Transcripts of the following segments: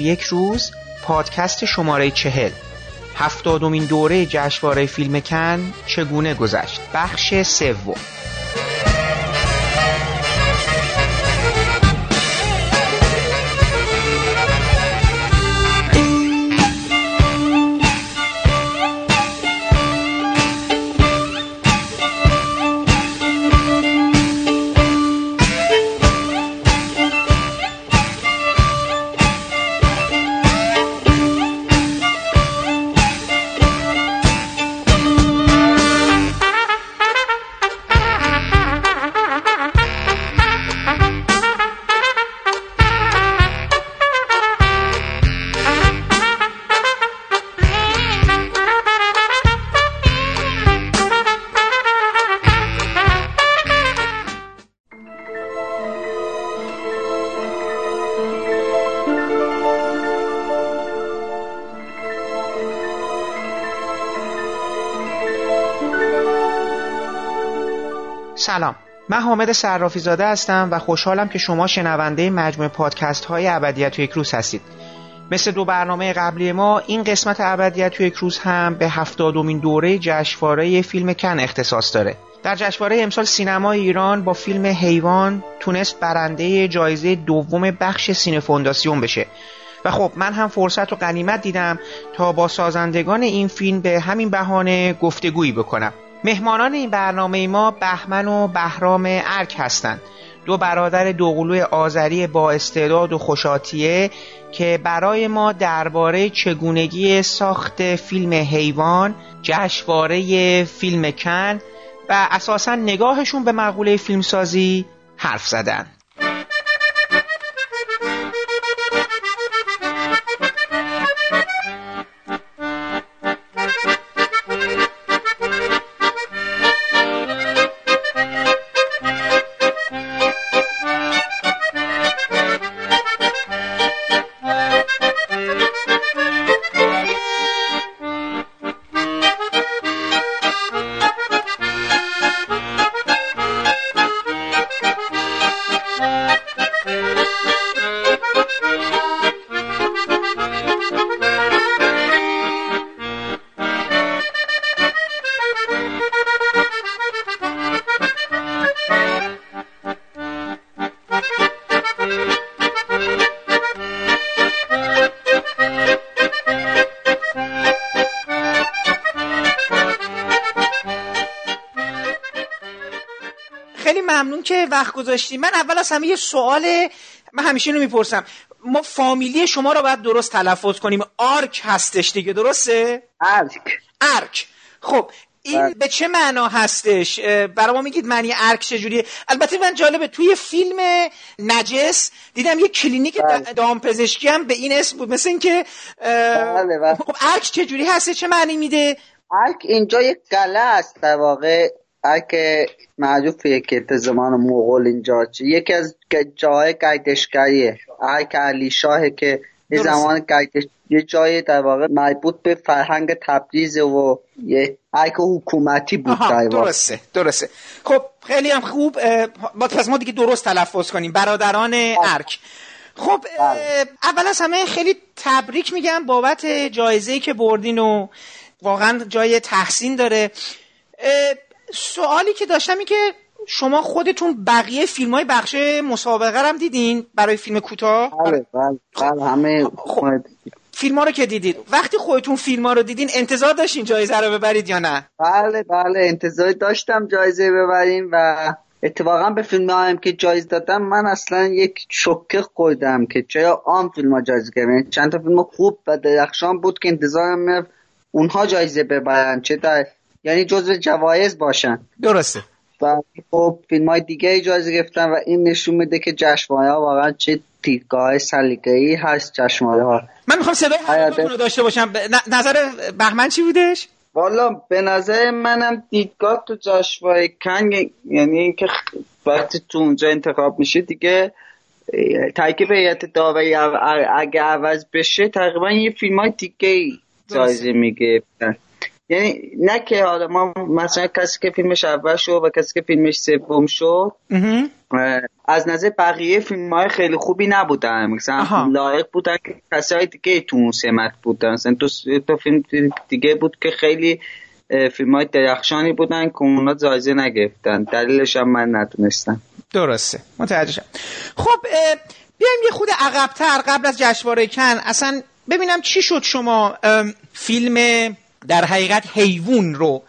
یک روز پادکست شماره چهل. هفتادمین دوره جشنواره فیلم کن چگونه گذشت؟ بخش سوم. من حامد صرافی زاده هستم و خوشحالم که شما شنونده مجموعه پادکست های ابدیت یک روز هستید. مثل دو برنامه قبلی ما این قسمت ابدیت و یک روز هم به هفتادمین دوره جشنواره فیلم کن اختصاص داره. در جشنواره امسال سینما ایران با فیلم حیوان تونست برنده جایزه دوم بخش سینه فونداسیون بشه. و خب من هم فرصت و قنیمت دیدم تا با سازندگان این فیلم به همین بهانه گفتگویی بکنم. مهمانان این برنامه ما بهمن و بهرام ارک هستند. دو برادر دوقلوی آذری با استعداد و خوشاتیه که برای ما درباره چگونگی ساخت فیلم حیوان جشنواره فیلم کن و اساسا نگاهشون به مقوله فیلمسازی حرف زدن. گذاشتی. من اول از همه یه سوال من همیشه اینو می‌پرسم. ما فامیلی شما رو باید درست تلفظ کنیم. آرک هستش دیگه درسته؟ ارک ارک خب این به چه معنا هستش؟ برای ما میگید معنی ارک چجوریه؟ البته من جالبه توی فیلم نجس دیدم یه کلینیک دامپزشکی هم به این اسم بود. مثل اینکه بله بله. خب ارک چجوری هسته چه معنی میده؟ ارک اینجا یک قلعه است در واقع. ارک معروفیه که تا زمان مغول اینجا چه یکی از جاهای گردشگریه ارک علی شاهه که یه. زمان گردش یه جای در واقع مربوط به فرهنگ تبریز و یه ارک حکومتی بود آها در واقع. درسته درسته. خب خیلی هم خوب با پس ما دیگه درست تلفظ کنیم. برادران ارک. خب اه، اول از همه خیلی تبریک میگم بابت جایزه که بردین و واقعا جای تحسین داره. سوالی که داشتم این که شما خودتون بقیه فیلم های بخش مسابقه رو هم دیدین برای فیلم کوتاه؟ بله بله بله همه خب. فیلم ها رو که دیدید. وقتی خودتون فیلم ها رو دیدین انتظار داشتین جایزه رو ببرید یا نه؟ بله بله انتظار داشتم جایزه ببریم و اتفاقا به فیلم هم که جایزه دادم من اصلا یک شوکه خوردم که چرا عام فیلم ها جایزه گرفتن. چند تا فیلم خوب و درخشان بود که انتظارم اونها جایزه ببرن چه در یعنی جزو جوایز باشن. درسته. و خب فیلم های دیگه جایزه گرفتن و این نشون میده که جشنواره ها واقعا چه دیدگاه سلیقه‌ای هست جشنواره ها من می‌خوام صدای رو داشته باشم. نظر بهمن چی بودش؟ والا به نظر منم دیدگاه تو جشنواره کن یعنی اینکه وقتی تو اونجا انتخاب میشه دیگه ترکیب هیئت داوری اگه عوض بشه تقریبا یه فیلم های دیگه ای جایزه می‌گرفتن. یعنی نه که حالا ما مثلا کسی که فیلمش اول شد و کسی که فیلمش سوم شد از نظر بقیه فیلم های خیلی خوبی نبودن. مثلا لایق بودن که کسای دیگه تو اون سمت بودن. مثلا تو, فیلم دیگه بود که خیلی فیلم های درخشانی بودن که اونا جایزه نگرفتن. دلیلش هم من ندونستم درسته. متوجه شم خب بیایم یه خود عقبتر قبل از جشنواره کن. اصلا ببینم چی شد شما فیلم در حقیقت حیوان رو.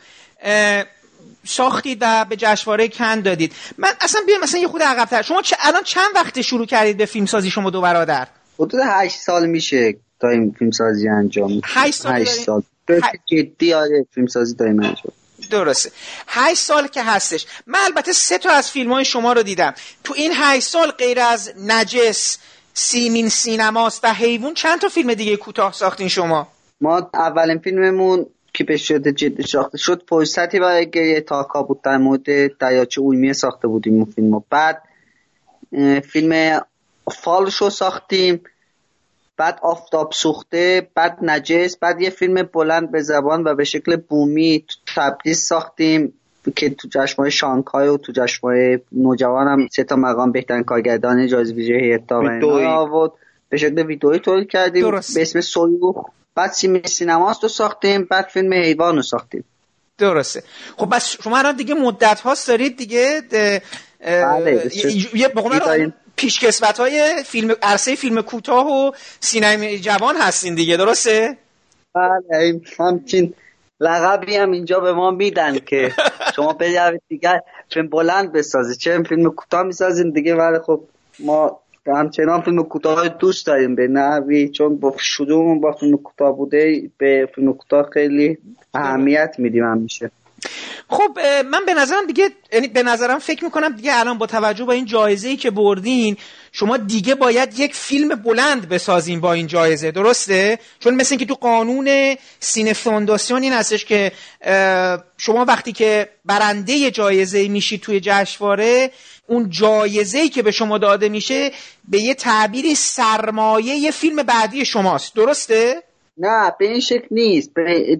ساختید و به جشنواره کن دادید. من اصلا بیام مثلا یه خود عقبتر. شما چه الان چند وقت شروع کردید به فیلم سازی شما دو برادر؟ حدود هشت سال میشه تا این فیلم سازی انجام سال, هشت سال. جدی آره فیلم سازی داریم انجام. درسته. هشت سال که هستش. من البته سه تا از فیلم های شما رو دیدم. تو این هشت سال غیر از نجس سیمین سینماست و حیوان چند تا فیلم دیگه کوتاه ساختین شما؟ ما اولین فیلممون که به شده جدی ساخته شد. فرصتی برای گریه تاکا بود در مورد دریاچه اویمیه ساخته بودیم اون فیلم بعد فیلم فالشو ساختیم. بعد آفتاب سوخته بعد نجس بعد یه فیلم بلند به زبان و به شکل بومی تبریز ساختیم که تو جشنواره شانگهای و تو جشنواره نوجوان هم سه تا مقام بهترین کارگردان جایزه ویژه هیتا و آورد. به شکل ویدئویی تولید کردیم. به اسم سویوخ بعد سیم سینماست رو ساختیم بعد فیلم حیوان رو ساختیم. درسته. خب بس شما الان دیگه مدت هاست دارید دیگه بله یه پیشکسوت های فیلم عرصه فیلم کوتاه و سینما جوان هستین دیگه درسته؟ بله همچین لقبی هم اینجا به ما میدن که شما بجوید دیگه فیلم بلند بسازید. چه فیلم کوتاه می‌سازین دیگه ولی خب ما همچنان فیلم کوتاه دوست داریم به نحوی چون با شروعمون با فیلم کوتاه بوده به فیلم کوتاه خیلی اهمیت میدیم همیشه. خب من به نظرم دیگه یعنی به نظرم فکر می‌کنم دیگه الان با توجه به این جایزه ای که بردین شما دیگه باید یک فیلم بلند بسازین با این جایزه درسته؟ چون مثل اینکه تو قانون سینه فونداسیون این هستش که شما وقتی که برنده جایزه میشی توی جشنواره اون جایزه ای که به شما داده میشه به یه تعبیری سرمایه یه فیلم بعدی شماست. درسته؟ نه به این شکل نیست.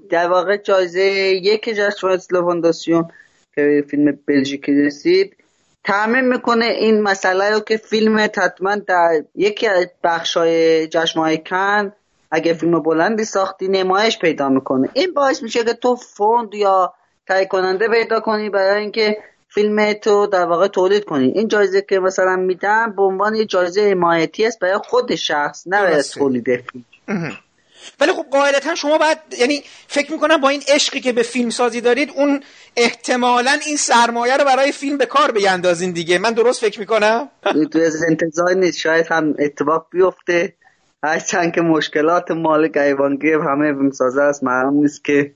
در واقع جایزه یک جشنواره فونداسیون که فیلم بلژیکی رسید. تعمین می‌کنه این مسئله رو که فیلم حتما در یکی از بخشای جشنواره کن اگه فیلم بلندی ساختی نمایش پیدا می‌کنه. این باعث میشه که تو فوند یا تهیه کننده پیدا کنی برای اینکه فیلم تو در واقع تولید کنی. این جایزه که مثلا میدم به عنوان یه جایزه حمایتی است برای خود شخص نه برای تولید فیلم. ولی خب قاعدتا شما باید یعنی فکر می‌کنم با این عشقی که به فیلم سازی دارید اون احتمالا این سرمایه رو برای فیلم به کار بیندازین دیگه. من درست فکر می‌کنم؟ تو از انتظار نیست. شاید هم اتفاق بیفته. هرچند که مشکلات مال گیوانگی همه فیلم سازه است. معلوم نیست که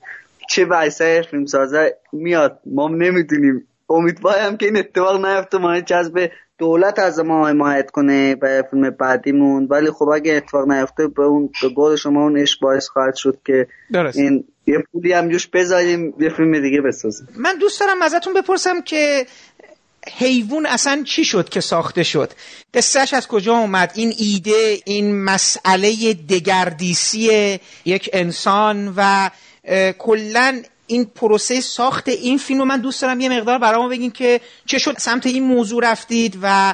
چه ویسای فیلم سازه میاد. ما نمی‌دونیم. امیدوارم که این اتفاق نیفته. ما جذب دولت از ما حمایت کنه به فیلم بعدیمون. ولی خب اگه اتفاق نیفته به اون به گل شما اون عشق باعث خواهد شد که درست. این یه پولی هم جوش بذاریم یه فیلم دیگه بسازیم. من دوست دارم ازتون بپرسم که حیوان اصلا چی شد که ساخته شد؟ قصهش از کجا اومد؟ این ایده این مسئله دگردیسی یک انسان و کلا این پروسه ساخت این فیلم رو من دوست دارم یه مقدار برام بگین که چه شد سمت این موضوع رفتید و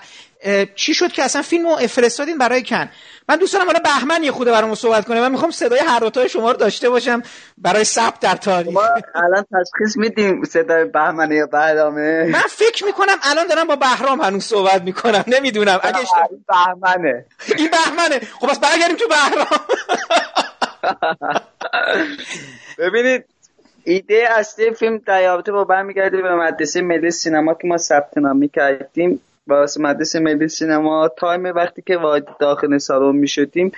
چی شد که اصلا فیلم رو فرستادین برای کن؟ من دوست دارم حالا بهمن یه خوده برام صحبت کنه. من می‌خوام صدای هر دوتای شما رو داشته باشم برای ثبت در تاریخ. ما الان تشخیص میدیم صدای بهمن یا بهرامه. من فکر می‌کنم الان دارم با بهرام هنوز صحبت می‌کنم. نمی‌دونم. اگه بهمنه. این بهمنه. خب بس برگردیم تو بهرام. ببینید ایده اصلی فیلم در رابطه با برمیگرده به مدرسه ملی سینما که ما ثبت نام کردیم. واسه مدرسه ملی سینما تایم وقتی که وارد داخل سالن می شدیم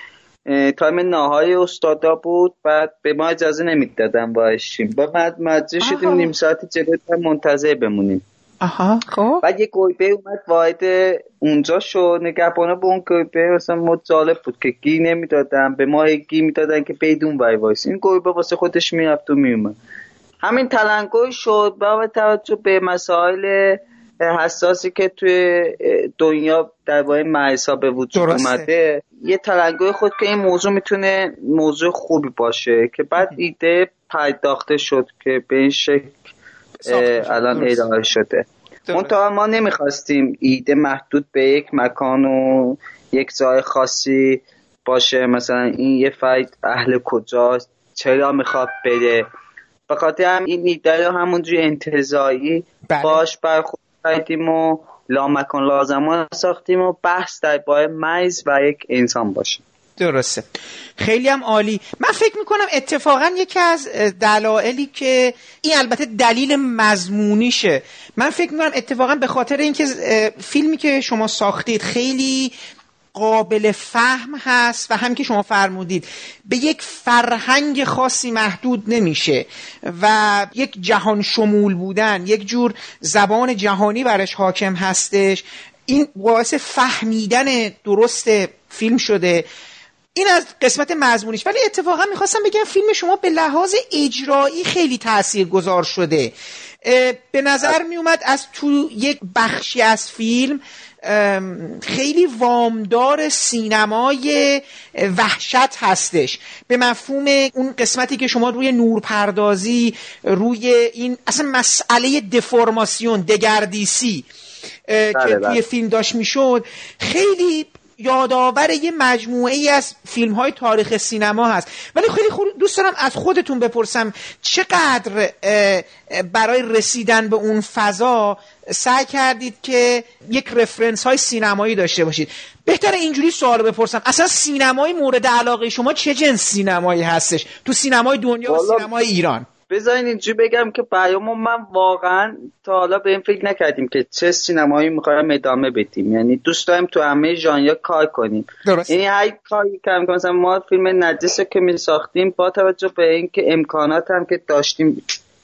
تایم ناهای استادا بود. بعد به ما اجازه نمی‌دادن باشیم بعد مدرسه شدیم نیم ساعتی جلوی منتظر بمونیم. آها خب. بعد یه گویبه اومد وارد اونجا شد نگهبانا به اون گویبه مثلا ما جالب بود که گی نمی‌دادن به ما گی می‌دادن که بیدون وای وایس این گویبه واسه خودش می‌رفت و میومد. همین تلنگوی شد با توجه به مسائل حساسی که توی دنیا درباره مریضا به وجود اومده یه تلنگوی خود که این موضوع می‌تونه موضوع خوبی باشه که بعد ایده پرداخته شد که به این شکل الان اداره شده. منتها ما نمی‌خواستیم ایده محدود به یک مکان و یک جای خاصی باشه. مثلا این یه فرد اهل کجاست؟ چرا می‌خواد بره؟ به خاطر هم این ایده رو همونجوری انتظایی بله. باش برخورد کردیم و لامکان لازمان ساختیم و بحث در باره مریض و یک انسان باشه درسته. خیلی هم عالی. من فکر می‌کنم اتفاقا یکی از دلایلی که این البته دلیل مضمونیشه. من فکر می‌کنم اتفاقا به خاطر اینکه فیلمی که شما ساختید خیلی قابل فهم هست و هم که شما فرمودید به یک فرهنگ خاصی محدود نمیشه و یک جهان شمول بودن یک جور زبان جهانی برش حاکم هستش. این باعث فهمیدن درست فیلم شده. این از قسمت مضمونیش. ولی اتفاقا می‌خواستم بگم فیلم شما به لحاظ اجرایی خیلی تأثیر گذار شده به نظر میومد از تو یک بخشی از فیلم خیلی وامدار سینمای وحشت هستش. به مفهوم اون قسمتی که شما روی نورپردازی روی این اصلا مسئله دفرماسیون دگردیسی که بله، توی بله. فیلم داشت می‌شد خیلی یادآور یه مجموعه ای از فیلم های تاریخ سینما هست. ولی خیلی دوست دارم از خودتون بپرسم چقدر برای رسیدن به اون فضا سعی کردید که یک reference های سینمایی داشته باشید؟ بهتر اینجوری سوال بپرسم. اصلا سینمای مورد علاقه شما چه جنس سینمایی هستش؟ تو سینمای دنیا و سینمای ایران. بذارین اینجوری بگم که بهرامو من واقعا تا حالا به این فکر نکردیم که چه سینمایی می‌خوایم ادامه بدیم یعنی دوست داریم تو همه ژانر کار کنیم درست. یعنی هر کاری کردیم مثلا ما فیلم نجس که میساختیم با توجه به اینکه امکانات هم که داشتیم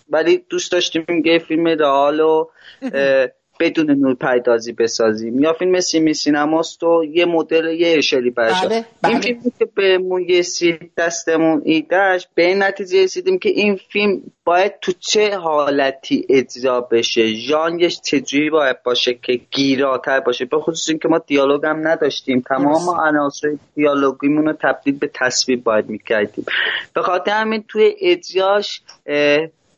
ولی دوست داشتیم یه فیلم رئال و بدون نور پردازی بسازیم یا فیلم سیمی سینماست و یه مدل یه اشلی برش بله، بله. این فیلمی که بهمون یه سی دستمون ایدهش به این نتیجه رسیدیم که این فیلم باید تو چه حالتی اجرا بشه؟ ژانرش چجوری باید باشه که گیراتر باشه؟ به خصوص اینکه ما دیالوگ هم نداشتیم. تمام عناصر دیالوگیمون رو تبدیل به تصویر باید می‌کردیم. به خاطر همین توی اجراش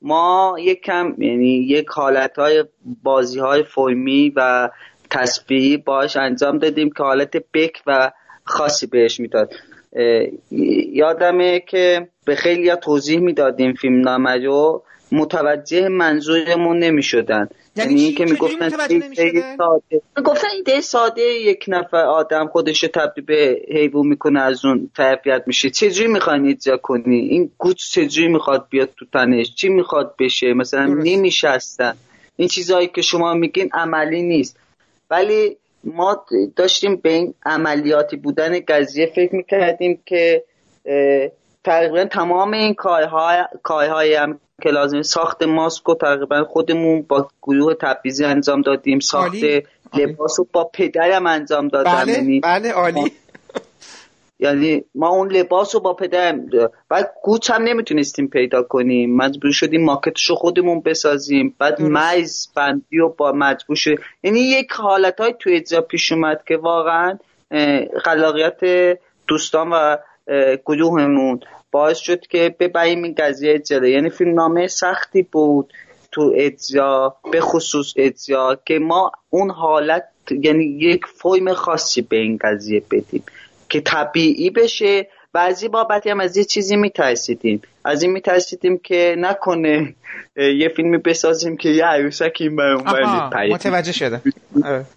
ما یک کم یعنی یک حالت های بازی های فرمی و تصویری باش انجام دادیم که حالت بک و خاصی بهش می‌داد. یادمه که به خیلی توضیح می‌دادیم فیلم نامه رو. متوجه منظورمون نمی شدن یعنی, یعنی که می‌گفتن ساده. می‌گفتن ایده ساده یک نفر آدم خودش تبدیل به حیوان می‌کنه از اون طرفیت میشه. چجوری می‌خواین ایجا کنی؟ این گوچ چجوری می‌خواد بیاد تو تنش؟ چی می‌خواد بشه؟ مثلا نمیشستن. این چیزهایی که شما میگین عملی نیست. ولی ما داشتیم به این عملیاتی بودن قضیه فکر می‌کردیم که تقریبا تمام این کارهای هم که لازمه ساخت ماسک و تقریبا خودمون با گروه تبعیضی انجام دادیم. ساخت لباس رو با پدرم انجام دادم. بله یعنی بله عالی. یعنی ما اون لباس رو با پدرم بعد گوچ هم نمی‌تونستیم پیدا کنیم. مجبور شدیم ماکتش رو خودمون بسازیم. بعد مایز بندی رو با مجبور شد یعنی یک حالت های توی اجرا پیش اومد که واقعا خلاقیت دوستان و گروهمون باعث شد که ببریم این قضیه اجرا یعنی فیلم نامه سختی بود تو اجرا به خصوص اجرا که ما اون حالت یعنی یک فرم خاصی به این قضیه بدیم که طبیعی بشه. و از این بابتی هم از یه چیزی میترسیدیم. از این میترسیدیم که نکنه یه فیلمی بسازیم که یه عروسک این اون متوجه شده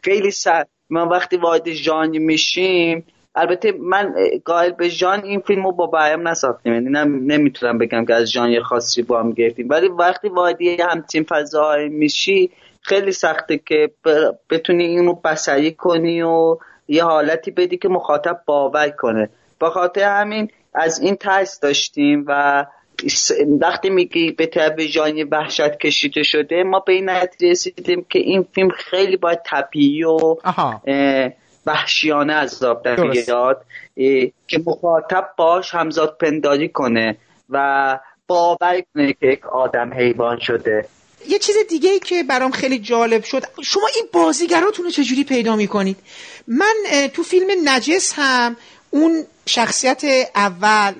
خیلی سر ما وقتی وارد ژانر میشیم البته من قائل به ژان این فیلمو با بایم نساختیم. یعنی نمی‌تونم بگم که از ژان خاصی با هم گرفتیم. ولی وقتی وادی همچین فضاهای میشی خیلی سخته که بتونی اینو بسری کنی و یه حالتی بدی که مخاطب باور کنه. با خاطر همین از این ترس داشتیم و وقتی میگی به ژانر وحشت کشیده شده ما به این نتیجه رسیدیم که این فیلم خیلی باید طبیعی و وحشیانه عذاب در بیاد که مخاطب باش همزاد پنداری کنه و باور کنه که یک آدم حیوان شده. یه چیز دیگه ای که برام خیلی جالب شد شما این بازیگراتون رو چجوری پیدا می‌کنید؟ من تو فیلم نجس هم اون شخصیت اول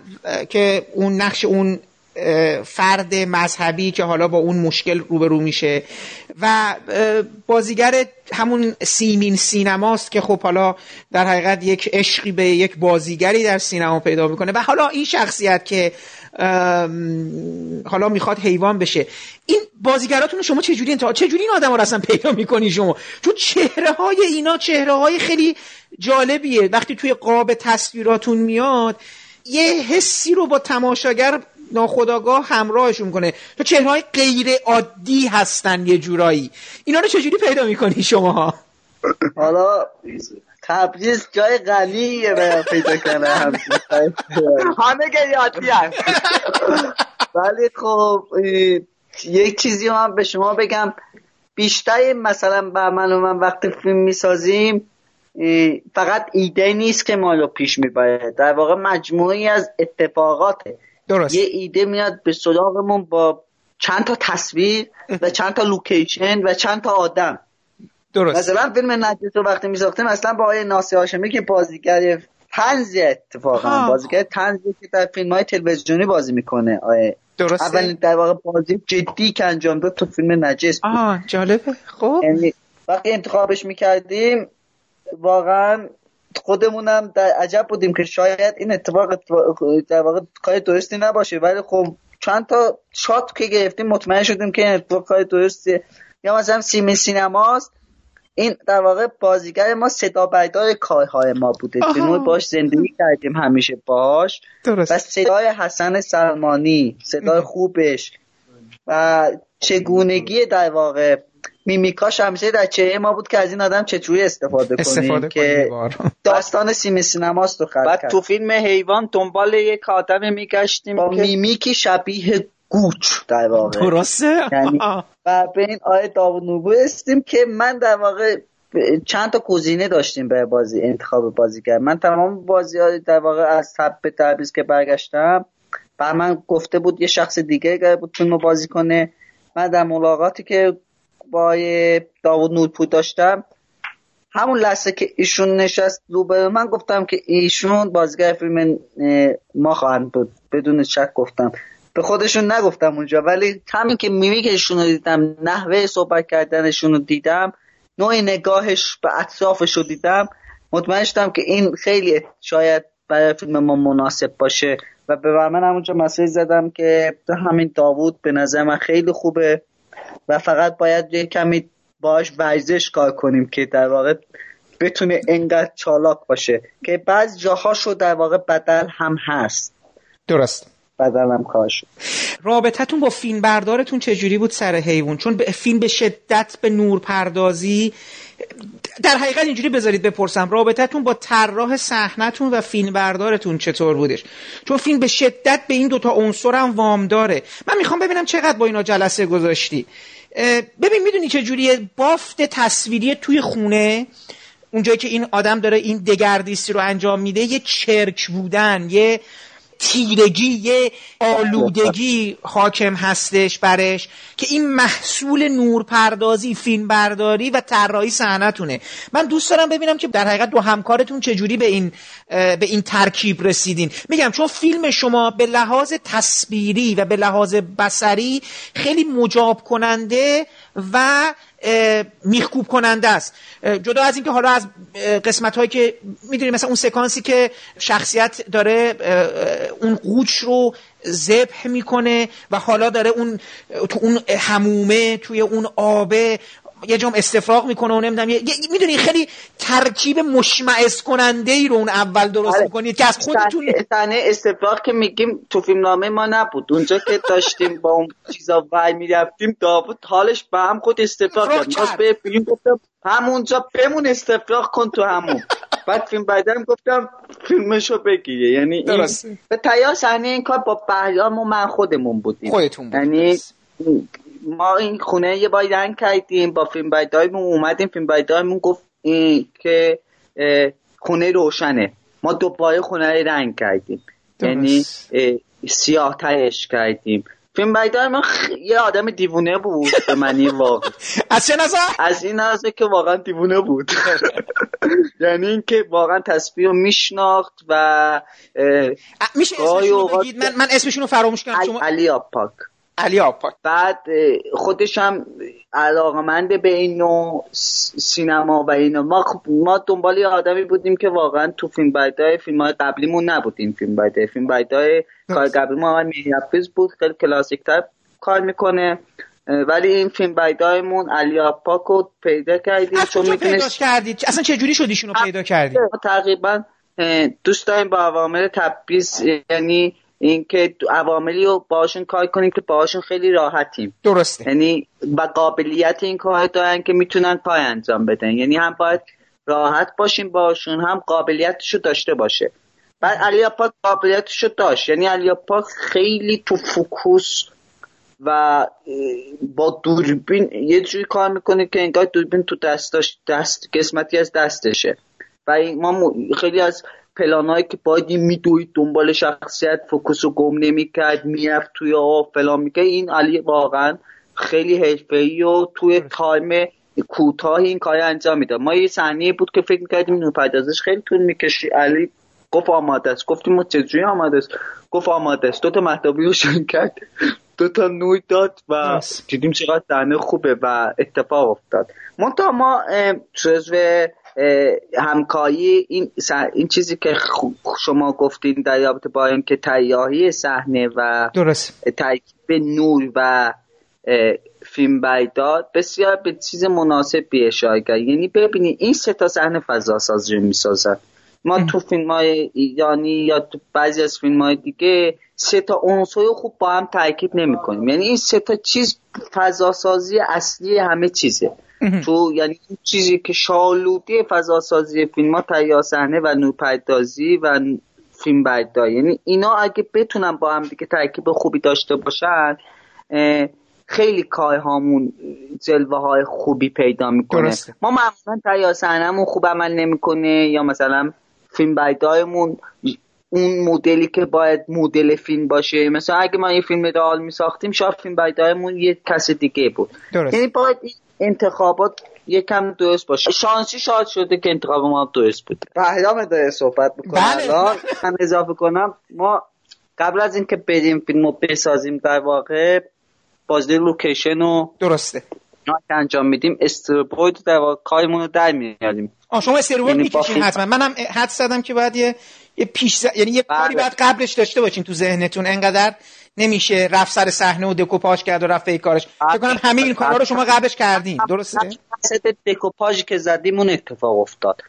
که اون نقش اون فرد مذهبی که حالا با اون مشکل روبرو میشه و بازیگر همون سیمین سینماست که خب حالا در حقیقت یک عشقی به یک بازیگری در سینما پیدا می‌کنه و حالا این شخصیت که حالا می‌خواد حیوان بشه. این بازیگراتون شما چجوری انتها چجوری این آدم رو اصلا پیدا می‌کنی شما؟ چون چهره های اینا چهره های خیلی جالبیه. وقتی توی قاب تصویراتون میاد یه حسی رو با تماشاگر ناخداگاه همراهشون کنه. تو چهره های غیر عادی هستن یه جورایی. اینا رو چجوری پیدا می‌کنی شما؟ حالا تبریز جای غنیه به پیدا کنه همه یادی هست ولی خب یک چیزی هم به شما بگم. بیشتر مثلا به من و من وقتی فیلم می‌سازیم فقط ایده نیست که ما رو پیش می‌بره. در واقع مجموعی از اتفاقاته درست. یه ایده میاد به سراغمون با چند تا تصویر و چند تا لوکیشن و چند تا آدم. درست. مثلا فیلم نجس رو وقتی میساختیم اصلا با آقای ناصر هاشمی که بازیگر تنز اتفاقا. بازیگر تنز که در فیلم های تلویزیونی بازی می‌کنه. آقای درسته. اولین در واقع بازی جدی که انجام داد تو فیلم نجس بود آه جالبه. خب. یعنی وقتی انتخابش می‌کردیم واقعا خودمونم در عجب بودیم که شاید این اتفاق در واقع کار درستی نباشه. ولی خب چند تا شات که گرفتیم مطمئن شدیم که این اتفاق کار درستی یا مثلا سیمین سینماست. این در واقع بازیگر ما صدا بردار کارهای ما بوده. که باش زندگی کردیم همیشه باش. درست. و صدای حسن سلمانی صدای خوبش و چگونگی در واقع میمیکاش همیشه در چهره ما بود که از این آدم چطوری استفاده, استفاده که داستان سیم سینماست رو خلق بعد تو فیلم حیوان دنبال یک آدم میگشتیم با میمیکی شبیه گوچ در واقع. درسته؟ یعنی و به این آیه داوود نوبو استیم که من در واقع چند تا گزینه داشتیم به بازی انتخاب بازیگر. من تمام بازی های در واقع از تب به تبریز که برگشتم بر من گفته بود یه شخص دیگه بود فیلم بازی کنه. من در ملاقاتی که با داوود نورپور داشتم همون لحظه که ایشون نشست رو من گفتم که ایشون بازیگر فیلم ما خواهند بود. بدون شک گفتم. به خودشون نگفتم اونجا ولی همین که میمیکشون رو دیدم نحوه صحبت کردنشون رو دیدم نوع نگاهش به اطرافش رو دیدم مطمئن شدم که این خیلی شاید برای فیلم ما مناسب باشه. و به من همونجا مسیج زدم که همین داوود به نظر من خیلی خوبه و فقط باید یه کمی باش ورزش کار کنیم که در واقع بتونه انقدر چالاک باشه که بعض جاهاشو در واقع بدل هم هست. درست. بدلم کار شد. رابطتون با فیلم بردارتون چجوری بود سر حیوان؟ چون فیلم به شدت به نور پردازی در حقیقت اینجوری بذارید بپرسم. رابطتون با طراح صحنتون و فیلم بردارتون چطور بودش؟ چون فیلم به شدت به این دوتا عنصر هم وام داره. من می‌خوام ببینم چقدر با اینا جلسه گذاشتی. ببین می‌دونی چه جوریه بافت تصویری توی خونه اونجایی که این آدم داره این دگردیستی رو انجام میده یه چرک بودن یه تیرگی یه آلودگی حاکم هستش برش که این محصول نورپردازی فیلم برداری و طراحی صحنتونه من دوست دارم ببینم که در حقیقت دو همکارتون چجوری به این به این ترکیب رسیدین. میگم چون فیلم شما به لحاظ تصویری و به لحاظ بسری خیلی مجاب کننده و میخکوب کننده است. جدا از اینکه حالا از قسمت هایی که می‌دونی مثلا اون سکانسی که شخصیت داره اون قوچ رو ذبح می‌کنه و حالا داره اون تو اون همومه توی اون آبه یه جام استفراغ می‌کنه و نمی‌دونم می‌دونی خیلی ترکیب مشمعز کننده ای رو اون اول درست آره. می‌کنید که از خودتون صحنه استفراغ که میگیم تو فیلم نامه ما نبود اونجا که داشتیم با اون چیزا وای می‌رفتیم داوود حالش به هم خود استفراغ کرد به فیلم گفتم همونجا بمون استفراغ کن تو همون بعد فیلم بعدم گفتم فیلمشو بگیره یعنی درست. به تیار صحنه این کار با بهیام و من خودمون بودیم خودتون بود. یعنی ما این خونه یه بای رنگ کردیم با فیلم بایدایمون اومدیم فیلم بایدایمون گفت که خونه روشنه. ما دوباره خونه رنگ کردیم. یعنی سیاه ترش کردیم. فیلم بیدار من خ... یه آدم دیوونه بود به معنی واقع از چه نظر؟ از این نظر که واقعا دیوونه بود. یعنی اینکه واقعا تصویر رو میشناخت و میشه اسمشون بگید؟ من, من اسمشون رو فراموش کردم. شما علی آپاک علی آپاک. بعد خودش هم علاقمند به این نوع سینما و اینو ما ما دنبال یه آدمی بودیم که واقعا تو فیلم بایدای فیلم های قبلیمون نبود این فیلم بایدای. فیلم بایدای کار قبلی ما میرفیز بود خیلی کلاسیک تر کار می‌کنه. ولی این فیلم بایدایمون علی آپاک رو پیدا کردیم. چون می‌تونست کردید؟ اصلا چه جوری شد ایشونو پیدا کردید؟ تقریبا دوست داریم با عوامل تبعیض یعنی اینکه عواملی رو باشون کار کنیم که باشون خیلی راحتیم. درسته. یعنی با قابلیت این کار دارن که می‌تونن کار انجام بدن. یعنی هم باید راحت باشیم باشون هم قابلیتشو داشته باشه. بعد علی پاک قابلیتشو داشت. یعنی علی پاک خیلی تو فوکوس و با دوربین یه جوری کار می‌کنه که انگار دوربین تو دستش دست قسمتی از دستشه. و ما خیلی از پلانایی که باید میدوید دنبال شخصیت focus رو گم نمی‌کرد می‌رفت توی آب فلان می‌کرد. این علی واقعا خیلی حرفه‌ای و توی time کوتاه این کار انجام می‌داد. ما یه صحنه بود که فکر می‌کردیم نور پردازش خیلی طول می‌کشه علی گفت آماده است. گفتیم ما چجوری آماده است؟ گفت آماده است. دوتا مهتابی رو کرد. دوتا نور داد و دیدیم چقدر صحنه خوبه و اتفاق افتاد. منتها ما جزو همکاری این, این چیزی که شما گفتین در رابطه با اینکه تیاهی صحنه و درست ترکیب نور و فیلم برداد بسیار به چیز مناسبی اشاره کرد. یعنی ببینید این سه تا صحنه فضا سازی می‌سازن ما تو فیلم های ایرانی یا تو بعضی از فیلم های دیگه سه تا عنصر خوب با هم ترکیب نمی کنیم یعنی این سه تا چیز فضا سازی اصلی همه چیزه. تو یعنی چیزی که شالودی فضا سازی فیلم ها تیا صحنه و نورپردازی و فیلم برداری یعنی اینا اگه بتونن با هم دیگه ترکیب خوبی داشته باشن خیلی کارهامون جلوه های خوبی پیدا می‌کنه. ما معمولا تیا صحنهمون خوب عمل نمی‌کنه یا مثلا فیلم بردارمون اون مدلی که باید مدل فیلم باشه. مثلا اگه ما یه فیلم رئال میساختیم شاید فیلم بردارمون یه کس دیگه بود. یعنی باید انتخابات یکم درست باشه. شانسی شاید شده که انتخاب ما درست بود. پهلام داره صحبت می‌کنه. بله. الان من اضافه کنم ما قبل از اینکه بریم فیلمو بسازیم در واقع بازدید لوکیشن رو درسته. انجام میدیم. استربوید در واقع کارمون رو در میاریم آه شما استربوید یعنی می‌کشین حتما. منم حد زدم که باید یه یه پیش یعنی یه کاری بله. باید قبلش داشته باشین تو ذهنتون. انقدر نمیشه رفت سر صحنه و دکوپاژ کرد و رفت به کارش. فکر کنم همه این کارا رو شما قبلش کردین. درسته؟ درصد دکوپاژی که زدیم اون اتفاق افتاد.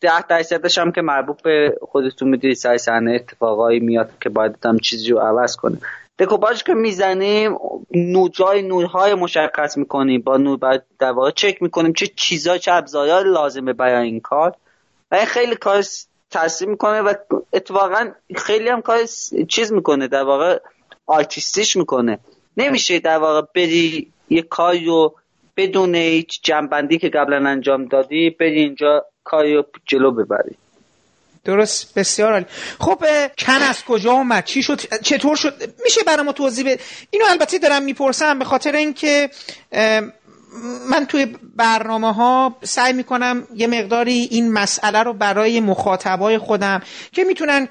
ده درصدش هم که مربوط به خودتون می‌دونید سر صحنه اتفاقایی میاد که باید هم چیزی رو عوض کنه. دکوپاژ که می‌زنیم نوجای نورهای مشخص می‌کنیم. با نور در واقع چک می‌کنیم چه چیزا چه ابزارها لازمه برای این کار. و خیلی کار تاثیر می‌کنه و اتفاقا خیلی هم کار چیز می‌کنه در واقع آرتیستیش می‌کنه. نمیشه در واقع بری یه کاری رو بدون هیچ جنبندی که قبلا انجام دادی بری اینجا کاری رو جلو ببری. درست. بسیار عالی. خب کن از کجا اومد؟ چی شد؟ چطور شد؟ میشه برای ما توضیح بده؟ اینو البته دارم می‌پرسم به خاطر اینکه من توی برنامه ها سعی می‌کنم یه مقداری این مسئله رو برای مخاطبای خودم که می‌تونن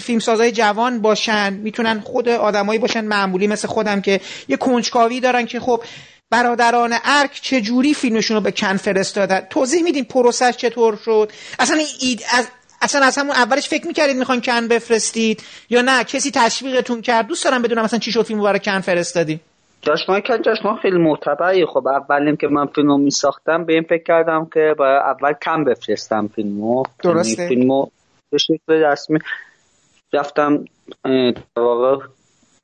فیلمسازای جوان باشن می‌تونن خود آدمایی باشن معمولی مثل خودم که یه کنجکاوی دارن که خب برادران ارک چه جوری فیلمشون رو به کن فرستادن؟ توضیح میدین پروسش چطور شد؟ اصلا اید از اصلا از همون اولش فکر می‌کردید می‌خوان کن بفرستید یا نه؟ کسی تشویقتون کرد؟ دوست دارم بدونم اصلا چی شد فیلمو برای کن فرستادی. جشنهای که جشنها خیلی معتبری خب اولیم که من فیلمو می ساختم به این فکر کردم که باید اول کم بفرستم فیلمو. درسته. یعنی فیلمو به شکل رسمی رفتم واقع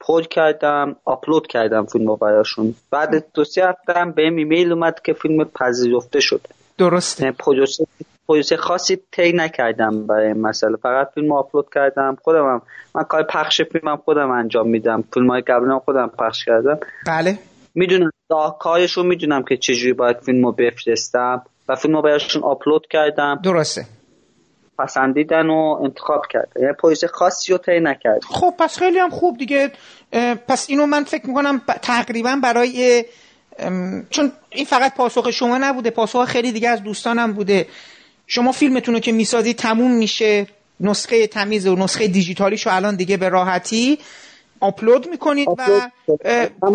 پر کردم آپلود کردم فیلمو براشون. بعد دو سه هفته به ایمیل اومد که فیلم پذیرفته شده. درسته. یعنی پروژه خاصی طی نکردم برای این مسئله. فقط فیلم آپلود کردم خودم هم. من کار پخش فیلمم خودم انجام میدم. فیلم های قبلا خودم پخش کردم. بله. می‌دونم کارشون می‌دونم که چجوری باید فیلم رو بفرستم و فیلم رو براشون آپلود کردم. درسته. پسندیدن و انتخاب کرد یعنی پروژه خاصی رو طی نکرد خب پس خیلی هم خوب دیگه. پس اینو من فکر می‌کنم تقریبا برای چون این فقط پاسخ شما نبوده. پاسخ خیلی دیگه از دوستانم بوده. شما فیلمتون رو که می‌سازی تموم میشه. نسخه تمیز و نسخه دیجیتالیش رو الان دیگه به راحتی آپلود می‌کنید و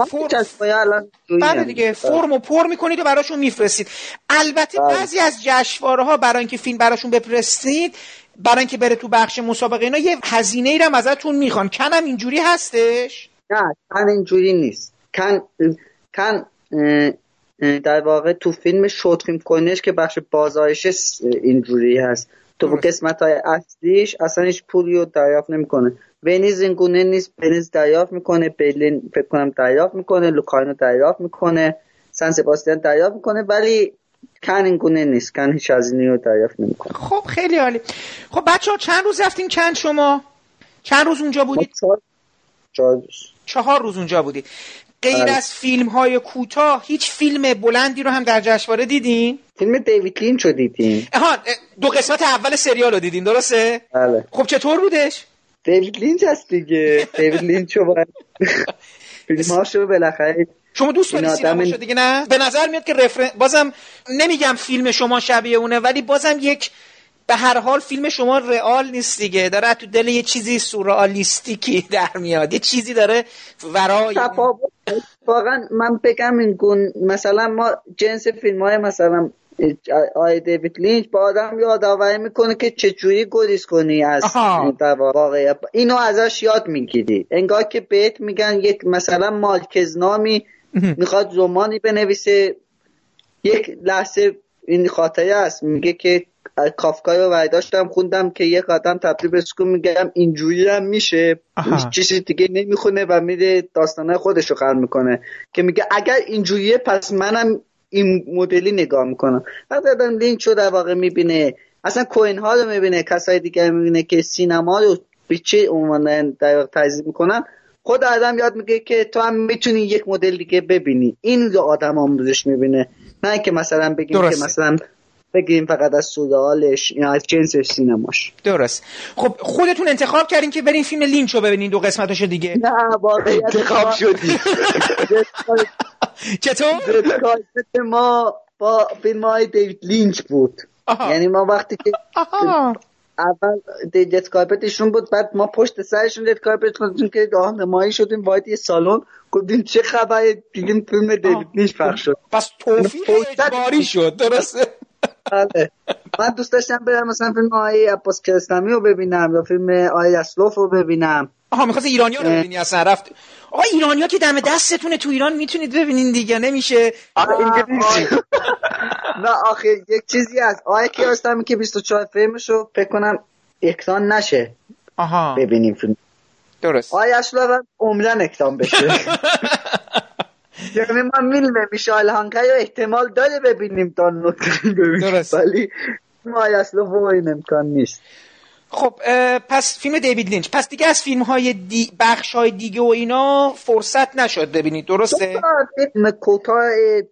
فرم بله دیگه فرم پر می‌کنید و براشون میفرستید. البته بله. بعضی از جشنواره ها برای اینکه فیلم براشون بفرستید برای اینکه بره تو بخش مسابقه اینا یه هزینه ای هم ازتون می‌خوان. کنم اینجوری هستش؟ نه کن اینجوری نیست. کن کن در واقع تو فیلم شورت فیلم کنش که بخش بازارش اینجوری هست. تو قسمت های اصلیش اصلا هیچ پولی رو دریافت نمی‌کنه. ونیز این گونه نیست ونیز دریافت می‌کنه برلین فکر کنم دریافت می‌کنه لوکاینو دریافت می‌کنه سن سباستیان دریافت می‌کنه ولی کن این گونه نیست. کن هیچ از رو دریافت نمی‌کنه. خب خیلی عالی. خب بچه ها چند روز رفتین کن شما؟ چند روز اونجا بودید؟ چهار روز. چهار روز اونجا بودید. غیر بله. از فیلم های کوتاه هیچ فیلم بلندی رو هم در جشنواره دیدین؟ فیلم دیوید لینچ رو دیدین آها دو قسمت اول سریال رو دیدین درسته؟ بله. خب چطور بودش؟ دیوید لینچ هست دیگه. دیوید لینچ رو فیلم هاشو بالاخره شما دوست داری سینما دیگه نه؟ به نظر میاد که رفرن بازم نمیگم فیلم شما شبیه اونه ولی بازم یک به هر حال فیلم شما رئال نیست دیگه. داره تو دل یه چیزی سورئالیستیکی در میاد. یه چیزی داره ورای واقعا من بگم این گون مثلا ما جنس فیلم های مثلا آی دیوید لینچ با آدم یادآوری می‌کنه که چجوری گریز کنی از در واقع اینو ازش یاد می‌گیری. انگار که بهت میگن یک مثلا مالکزنامی می‌خواد زمانی بنویسه. یک لحظه این خاطره است. میگه که کافکای رو داشتم خوندم که یک آدم تبدیل به سکون میگم اینجوری هم میشه. چیزی دیگه نمی‌خونه و میره داستانه خودش رو خلق می‌کنه که میگه اگر اینجوریه پس منم این مدلی نگاه می‌کنم. وقتی آدم لینک رو در واقع می‌بینه. اصلا کوین ها رو می‌بینه کسای دیگه می‌بینه که سینما رو به چه عنوان در واقع تجزیه می‌کنن. خود آدم یاد میگه که تو هم می‌تونی یک مدل دیگه ببینی. این رو آدم آموزش می‌بینه. نه که مثلا بگیم که مثلا بگیم فقط از سودالش یا از جنس سینماش. درست. خب خودتون انتخاب کردین که برین فیلم لینچ رو ببینین دو قسمتشو دیگه. نه واقعیت انتخاب شدی. چطور؟ ما با فیلم های دیوید لینچ بود. یعنی ما وقتی که اول red carpet شون بود بعد ما پشت سرشون red carpet خودتون که راهنمایی شدیم وارد یه سالن گفتیم چه خبر دیدیم فیلم دیوید لینچ پخش شد. پس توفیق اجباری شد درسته؟ بله. من دوست داشتم برم مثلا فیلم آقای عباس کیارستمی رو ببینم یا فیلم آقای اسلوف رو ببینم. آها می‌خواست ایرانی رو ببینی؟ اصلا رفت آقا ایرانی که دم دستتونه تو ایران می‌تونید ببینین دیگه نمیشه. نه آخه یک چیزی از آقای کیارستمی که 24 فیلمش رو فکر کنم اکران نشه آها. ببینیم فیلم. درست. آقای اسلوف عمرن اکران بشه. یعنی ما میلم میشال هانکای رو احتمال داره ببینیم تا ببینیم. درست. ولی ما اصلا این امکان نیست. خب پس فیلم دیوید لینچ. پس دیگه از فیلم های دی... بخش های دیگه و اینا فرصت نشد ببینید. درسته؟ فیلم کوتاه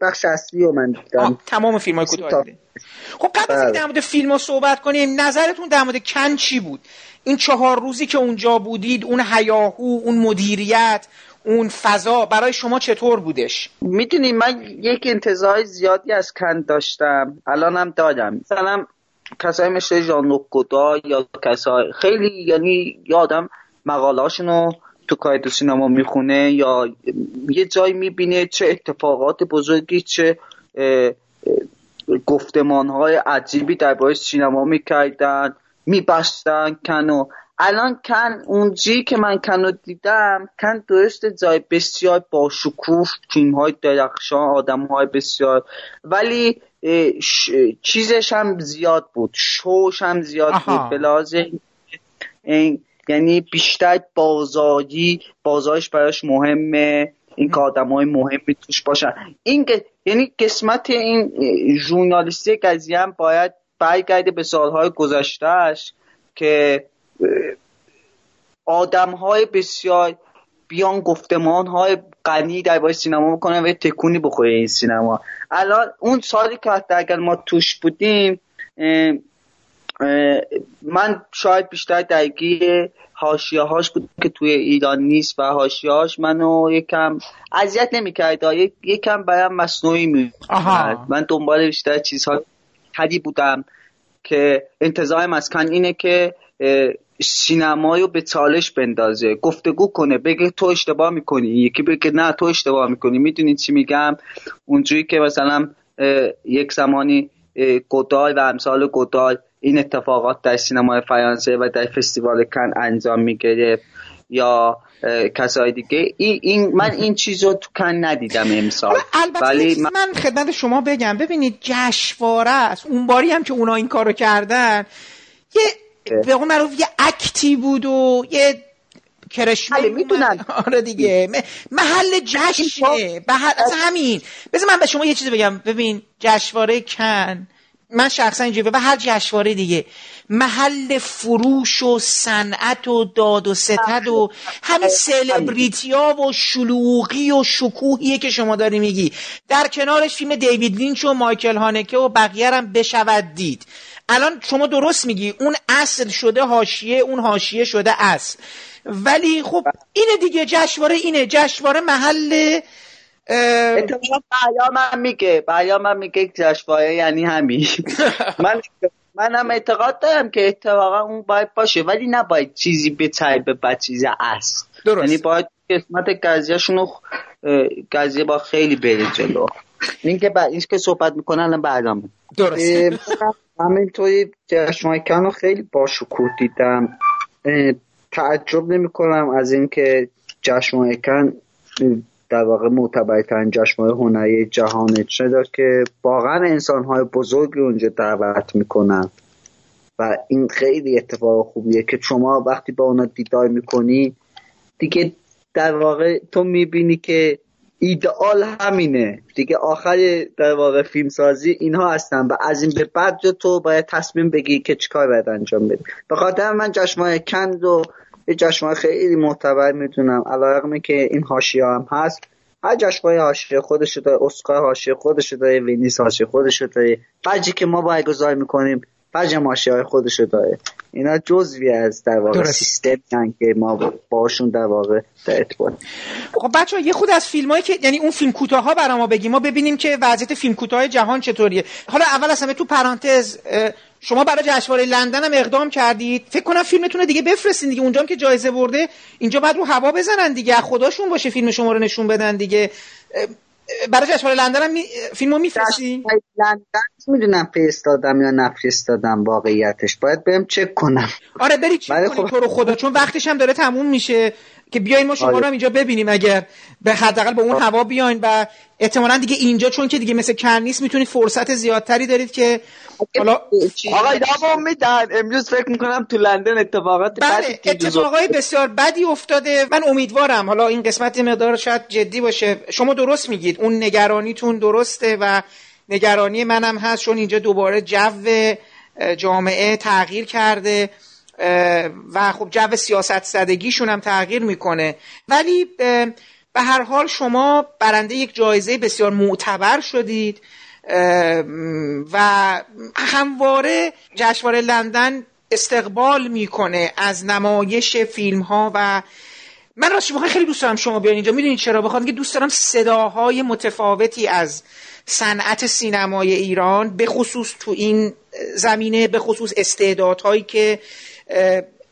بخش اصلی رو من دیدم. تمام فیلم های کوتاه خب قبل از در مورد فیلم ها صحبت کنیم نظرتون در مورد کن چی بود؟ این چهار روزی که اونجا بودید اون هیاهو اون مدیریت اون فضا برای شما چطور بودش؟ می‌دونی من یک انتظار زیادی از کن داشتم. الانم دادم. مثلا کسایی مثل ژان گودا یا کسای خیلی یعنی یادم مقالهاشونو تو کایدو سینما می‌خونه یا یه جایی می‌بینه چه اتفاقات بزرگی چه گفتمان های عجیبی در باید سینما می‌کردن میبستن کنو الان کن اونجی که من کنو دیدم کن درست جای بسیار با شکوف تیم های درخشان آدم های بسیار. ولی چیزش هم زیاد بود شوش هم زیاد بود. بلاز یعنی بیشتر بازاری بازارش براش مهمه این که آدم های مهمی توش باشن. این یعنی قسمت این ژورنالیستی قضیه هم باید برگرده به سالهای گذشتهش که آدم های بسیار بیان گفتمان های غنی در باید سینما بکنن و تکونی بخوره این سینما. الان اون سالی که حتی اگر ما توش بودیم من شاید بیشتر درگیر هاشیه هاش بود که توی ایران نیست و هاشیه هاش منو یکم اذیت نمی‌کرد. یکم برایم مصنوعی می من دنبال بیشتر چیزها کدی بودم که انتظار مسکن اینه که سینمایی رو به چالش بندازه. گفتگو کنه بگه تو اشتباه می‌کنی. یکی بگه نه تو اشتباه می‌کنی. می‌دونی چی میگم؟ اونجوری که مثلا یک زمانی گدال و امثال گدال این اتفاقات در سینمای فرانسه و در فستیوال کن انجام می‌گرفت یا کسای دیگه. این من این چیز رو تو کن ندیدم امسال. البته ولی من... من خدمت شما بگم. ببینید جشواره است. اون باری هم که اونا این کارو کردن یه به اون معروف یه اکتی بود و یه کرشمه می‌تونن آره دیگه. محل جشنه. محل از همین. بذار من به شما یه چیزی بگم. ببین جشنواره کن. من شخصا اینجوری و هر جشنواره دیگه. محل فروش و صنعت و داد و ستد و همین سلبریتیا و شلوغی و شکوهیه که شما داری میگی. در کنارش فیلم دیوید لینچ و مایکل هانکه و بقیه هم بشود دید. الان شما درست میگی اون اصل شده هاشیه اون هاشیه شده اصل. ولی خب اینه دیگه جشنواره اینه. جشنواره محل اتفاقا من میگه من میگه جشنواره یعنی همین. من من هم اعتقاد دارم که اتفاقا اون باید باشه ولی نباید چیزی به به بعد چیز اصل. درست. یعنی باید قسمت قضیهشون رو قضیه با خیلی بره جلو. این که با این که صحبت می‌کنن الان بعدم. درست. همینطوری جشنواره رو خیلی با شکوه دیدم تعجب نمی کنم از اینکه جشن کن در واقع معتبرترین جشنواره هنری جهانه چرا که واقعا انسان های بزرگی اونجا دعوت می‌کنن. و این خیلی اتفاق خوبیه که شما وقتی با اونا دیدار می‌کنی دیگه در واقع تو می‌بینی که ایدئال همینه. دیگه آخر در واقع فیلم سازی اینها هستن و از این به بعد تو باید تصمیم بگی که چیکار باید انجام بدی. به خاطر من جشنواره کند و یه جشنواره خیلی معتبر می‌دونم علیرغم که این حاشیه هم هست هر جشنواره حاشیه خودش داره اسکار حاشیه خودش داره وینیس حاشیه خودش داره. که ما برگزار می‌کنیم ماشی های خودش داره. اینا جزوی از در واقع سیستم که ما باشون در واقع در ارتباط. خب بچه یه خود از فیلم هایی که یعنی اون فیلم کوتاه ها برای ما بگیم. ما ببینیم که وضعیت فیلم کوتاه جهان چطوریه. حالا اول از همه تو پرانتز شما برای جشنواره لندن هم اقدام کردید. فکر کنم فیلمتون دیگه بفرستین دیگه. اونجا که جایزه برده اینجا بعد رو هوا بزنن دیگه. خداشون باشه فیلم شما رو نشون بدن دیگه. برای جشنواره لندن هم می... فیلمو میفرستی لندن می‌دونم فرستادم یا نفرستادم واقعیتش؟ باید برم چک کنم. آره بری چک کنی خب... تو رو خدا چون وقتش هم داره تموم میشه. که بیاین ما شما آره. رو هم اینجا ببینیم اگر به حداقل به اون هوا بیاین و احتمالا دیگه اینجا چون که دیگه مثل کن نیست می‌تونید فرصت زیادتری دارید که حالا آقا دوام میدن امروز فکر می‌کنم تو لندن اتفاقات بله اتفاقای بسیار بدی افتاده. من امیدوارم. حالا این قسمت مقدار شاید جدی باشه. شما درست میگید. اون نگرانیتون درسته و نگرانی منم هست چون اینجا دوباره جو جامعه تغییر کرده. و خب جو سیاست زدگیشون هم تغییر می‌کنه. ولی به هر حال شما برنده یک جایزه بسیار معتبر شدید و همواره جشنواره لندن استقبال می‌کنه از نمایش فیلم ها و من راستش بخوام خیلی دوست دارم شما بیان اینجا. می‌دونید چرا؟ بخواد که دوست دارم صداهای متفاوتی از صنعت سینمای ایران به خصوص تو این زمینه به خصوص استعدادهایی که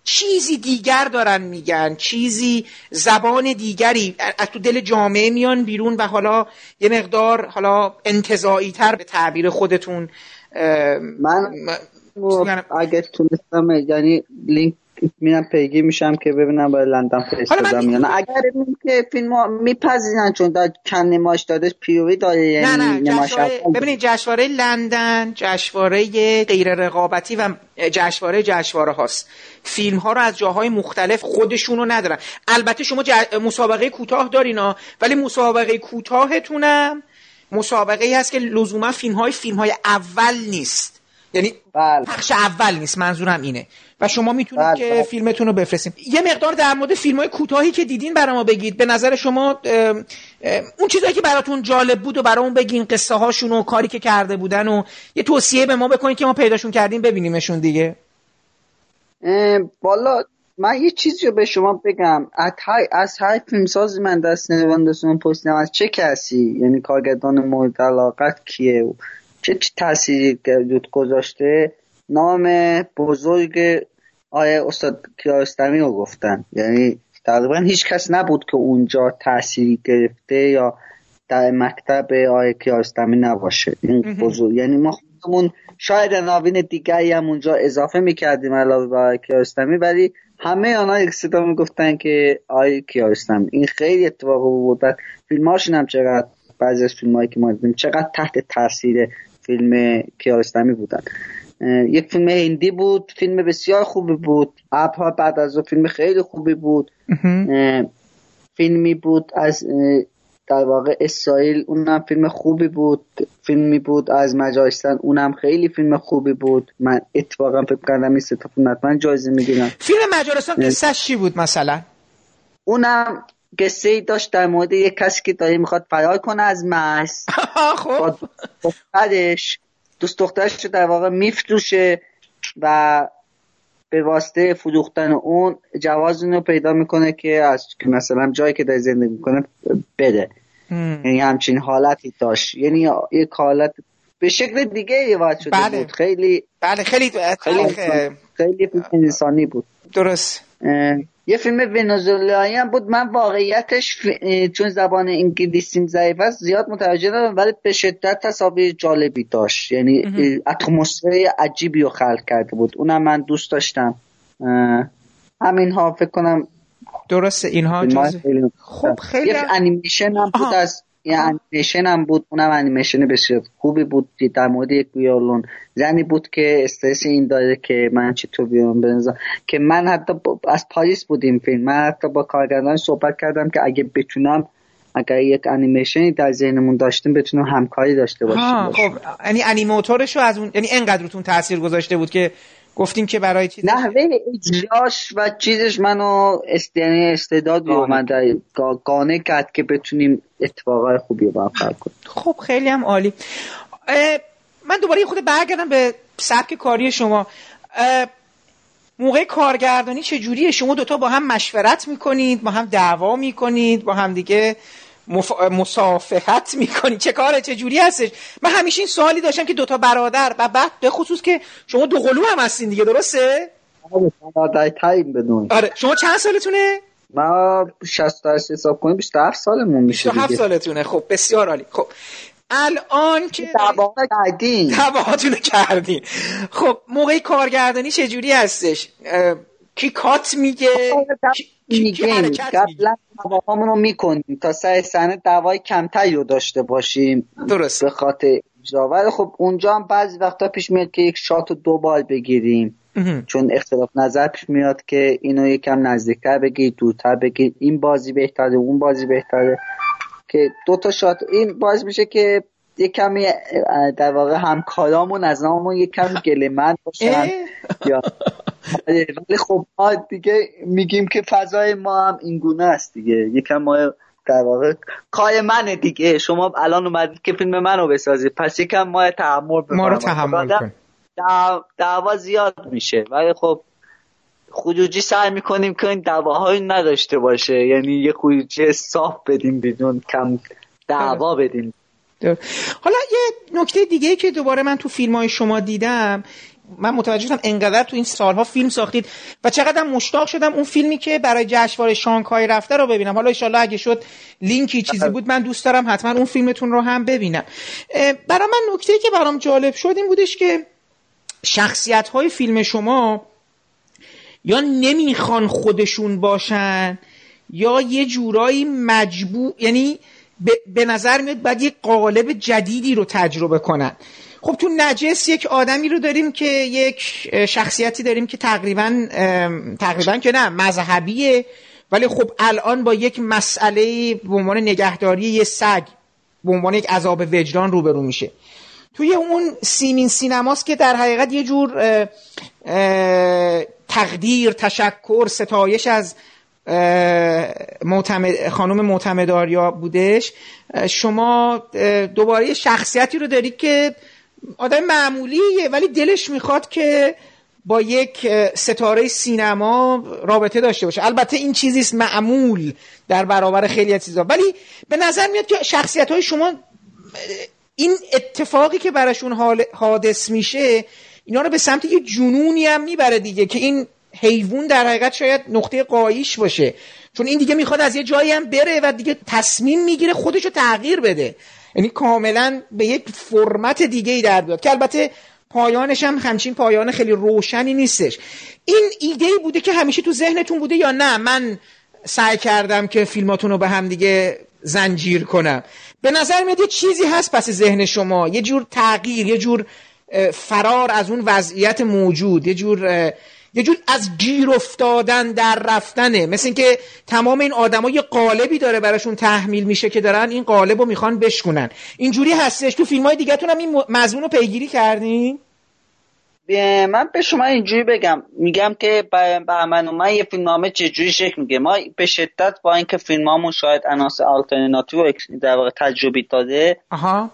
چیزی دیگر دارن میگن چیزی زبان دیگری. از تو دل جامعه میان بیرون و حالا یه مقدار حالا انتظایی تر به تعبیر خودتون من اگه تونستم یعنی لینک میرم پیگی میشم که ببینم برای لندن فرستادم یا نه. اگر که فیلم میپذیرن چون در کم نمایش داده پیوی داره یعنی نه نه جشواره ببینید جشنواره لندن جشنواره غیر رقابتی و جشنواره جشنواره هاست. فیلم ها رو از جاهای مختلف خودشونو ندارن. البته شما مسابقه کوتاه دارین ولی مسابقه کوتاهتونم مسابقه ای هست که لزوما فیلم های فیلم های اول نیست. یعنی بله. پخش اول نیست. منظورم اینه. و شما می‌تونید بله، که. فیلمتون رو بفرستیم یه مقدار در مورد فیلم های کوتاهی که دیدین برای ما بگید. به نظر شما اون چیزایی که براتون جالب بود و برامون بگین قصه هاشون و کاری که کرده بودن و یه توصیه به ما بکنید که ما پیداشون کردیم ببینیمشون دیگه. اه، والا من یه چیزی رو به شما بگم. از های, از های فیلمساز من دست نواندسون پرسیدم. از چه کسی؟ یعنی کارگردان مورد علاقت کیه؟ و چه رود گذاشته؟ نام بزرگ آیه استاد کیارستمی رو گفتن؟ یعنی تقریبا هیچ کس نبود که اونجا تأثیری گرفته یا در مکتب آیه کیارستمی نباشه. این بزرگ یعنی ما خودمون شاید عناوین دیگری هم اونجا اضافه می‌کردیم علاوه بر آیه کیارستمی ولی همه آنها یک صدا می‌گفتن که آیه کیارستمی این خیلی اتفاق بود و فیلماشون هم چقدر بعضی از فیلم که ما دیدیم چقدر تحت تاثیر فیلم کیارستمی بودن. یک فیلم هندی بود فیلم بسیار خوبی بود. ابها بعد از اون فیلم خیلی خوبی بود. فیلمی بود از در واقع اسرائیل اونم فیلم خوبی بود. فیلمی بود از مجارستان اونم خیلی فیلم خوبی بود. من اتفاقا فکر کردم این سه تا فیلم حتما جایزه می‌گیرن. فیلم مجارستان قصهش چی بود مثلا؟ اونم قصه ای داشت در مورد یک کسی که داره می‌خواد فرار کنه از مرز خب. با دخترش دوست دخترش رو در واقع میفروشه و به واسطه فروختن اون جواز اون رو پیدا می‌کنه که از که مثلا جایی که داره زندگی می‌کنه بده. یعنی همچین حالتی داشت. یعنی یک حالت به شکل دیگه روایت شده بله. بود. خیلی بله خیلی خیلی خیلی خیلی انسانی بود. درست. یه فیلم ونزوئلایی هم بود. من واقعیتش ف- چون زبان انگلیسیم ضعیف است زیاد متوجه نبودم ولی به شدت تصاویر جالبی داشت. یعنی اتمسفر عجیبی رو خلق کرده بود. اونم من دوست داشتم. همین ها فکر کنم درسته اینها جز خب خیلی یه انیمیشن هم بود. از یه انیمیشن هم بود اونم انیمیشن بسیار خوبی بود در مورد یک ویولون. زنی بود که استرس این داره که من چطور ویولون بنزم که من حتی از پاریس بود این فیلم. من حتی با کارگردان صحبت کردم که اگه بتونم اگر یک انیمیشنی در ذهنمون داشتیم بتونیم همکاری داشته باشیم. خب یعنی انیماتورش از اون یعنی انقدر روتون تاثیر گذاشته بود که گفتین که برای چیز نحوه اجراش و چیزش منو است... یعنی استعدادی رو من گانه کرد که بتونیم اتفاقای خوبی رو برقرار کنیم. خب خیلی هم عالی. من دوباره خود برگردم به سبک کاری شما. موقع کارگردانی چه جوریه شما دوتا با هم مشورت می‌کنید با هم دعوا می‌کنید با هم دیگه مف... مصافحت می‌کنید چه کاره؟ چه جوری هستش؟ من همیشه این سوالی داشتم که دوتا برادر و بعد به خصوص که شما دو قلو هم هستین دیگه درسته؟ بدون. آره. شما چند سالتونه؟ ما 68 حساب کنیم 27 سالمون میشه 27 دیگه. سالتونه. خب بسیار عالی. خب الان که کردیم دعواتونو کردین. خب موقع کارگردانی چجوری هستش؟ کی کات میگه؟ میگیم قبلا دعوامون رو می‌کنیم تا سر صحنه دعوای کمتری رو داشته باشیم درست به خاطر اجرا ولی خب اونجا هم بعضی وقتا پیش میاد که یک شات رو دو بار بگیریم. چون اختلاف نظر پیش میاد که اینو یکم نزدیکتر بگیر دورتر بگیر. این بازی بهتره اون بازی بهتره. که دو تا شات این باعث میشه که یک کمی در واقع همکارامون از ناممون یک کمی گلهمند باشن؟ یا ولی خب ما دیگه میگیم که فضای ما هم این گونه است دیگه. یکم ما در واقع کار منه دیگه. شما الان اومدید که فیلم منو بسازید پس یکم ما تحمل ما رو. تحمل کن. دع- دعوا زیاد میشه. ولی خب خروجی سعی می‌کنیم که این دعواهایی نداشته باشه. یعنی یه خروجی صاف بدیم بدون کم دعوا بدیم. در- حالا یه نکته دیگه که دوباره من تو فیلم های شما دیدم من متوجه شدم انقدر تو این سالها فیلم ساختید و چقدر مشتاق شدم اون فیلمی که برای جشنواره شانگهای رفته رو ببینم. حالا ایشالله اگه شد لینکی چیزی بود من دوست دارم حتما اون فیلمتون رو هم ببینم. برای من نکته که برام جالب شد این بودش که شخصیت های فیلم شما یا نمی‌خوان خودشون باشن یا یه جورایی مجبور یعنی به, به نظر میاد باید یه قالب جدیدی رو تجربه کنن. خب تو نجس یک آدمی رو داریم که یک شخصیتی داریم که تقریبا تقریبا که نه مذهبیه. ولی خب الان با یک مسئله به عنوان نگهداری یه سگ به عنوان یک عذاب وجدان روبرو میشه. توی اون سیمین سینماست که در حقیقت یه جور تقدیر تشکر ستایش از معتمد خانم معتمداریا بودش. شما دوباره شخصیتی رو دارید که آدم معمولیه ولی دلش می‌خواد که با یک ستاره سینما رابطه داشته باشه. البته این چیزیست معمول در برابر خیلی از چیزا. ولی به نظر میاد که شخصیت های شما این اتفاقی که براشون حادث میشه اینا رو به سمت یه جنونی هم می‌بره دیگه که این حیوان در حقیقت شاید نقطه قایش باشه. چون این دیگه می‌خواد از یه جایی هم بره و دیگه تصمیم می‌گیره خودش رو تغییر بده. یعنی کاملا به یک فرمت دیگه ای در بیاد که البته پایانش هم همچین پایان خیلی روشنی نیستش. این ایده ای بوده که همیشه تو ذهنتون بوده یا نه؟ من سعی کردم که فیلماتون رو به هم دیگه زنجیر کنم. به نظر میاد یه چیزی هست پس ذهن شما. یه جور تغییر یه جور فرار از اون وضعیت موجود یه جور یه جور از گیر افتادن در رفتنه. مثل اینکه تمام این آدما یه قالبی داره براشون تحمیل میشه که دارن این قالب رو می‌خوان بشکنن اینجوری هستش. تو فیلم های دیگه هم این مضمون رو پیگیری کردین؟ من به شما اینجوری بگم. میگم که به من و من یه فیلمنامه چجوری شکل میگه؟ ما به شدت با اینکه فیلمامون شاید اناس آلترناتیو در واقع تجربی داده آها.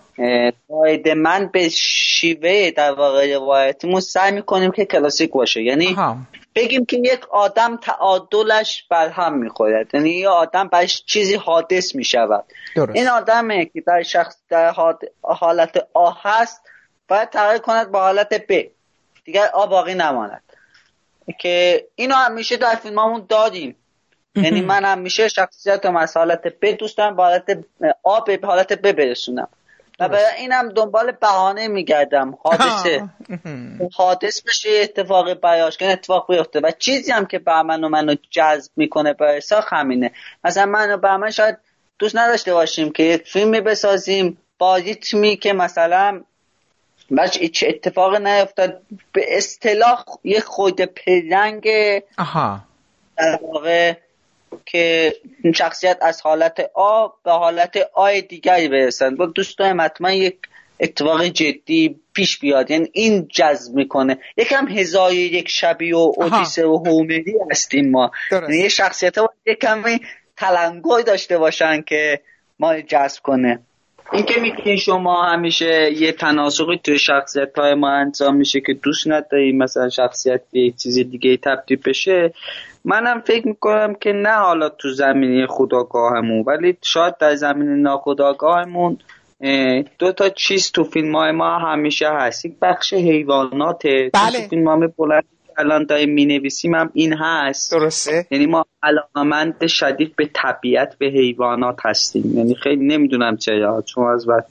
من به شیوه در واقع روایتیمون سعی می‌کنیم که کلاسیک باشه. یعنی بگیم که یک آدم تعادلش بر هم می‌خورد. یعنی یه آدم برش چیزی حادث می‌شود. این آدمه که در شخص در حالت آ هست باید تغییر کند به حالت ب دیگر آ باقی نماند. که اینو همیشه در فیلمامون دادیم. یعنی من همیشه شخصیت از حالت ب دوست دارم به حالت آ به حالت ب برسونم. و برای اینم دنبال بهانه میگردم. حادثه. حادث بشه اتفاق بیاش کنه اتفاق بیفته. و چیزی هم که بهمن و منو جذب می‌کنه برای ساخت همینه. مثلا من و بهمن شاید دوست نداشته باشیم که یک فیلمی بسازیم با ریتمی که مثلا بچه هیچ اتفاق نیفتاد به اصطلاح یک خود پلنگ در واقع که این شخصیت از حالت آ به حالت آی دیگری برسن. با دوست دارم حتما یک اتفاق جدی پیش بیاد. یعنی این جذب می‌کنه. یکم هزای یک شبی و اودیسه و هومری هستیم ما. یعنی یه شخصیت ها یک کمی تلنگوی داشته باشن که ما جذب کنه. این که میگین شما همیشه یه تناسقی توی شخصیت های ما انجام میشه که دوست نداریم مثلا شخصیت به یک چیز دیگه تبدیل بشه منم فکر می‌کنم که نه حالا تو زمینی خداگاهمون ولی شاید در زمین ناخداگاهمون دو تا چیز تو فیلم های ما همیشه هست یک بخش حیوانات بله. تو فیلم های بلند الان داریم می نویسیم هم این هست. درسته؟ یعنی ما علاقمند شدید به طبیعت به حیوانات هستیم. یعنی خیلی نمی‌دونم چرا چون از وقت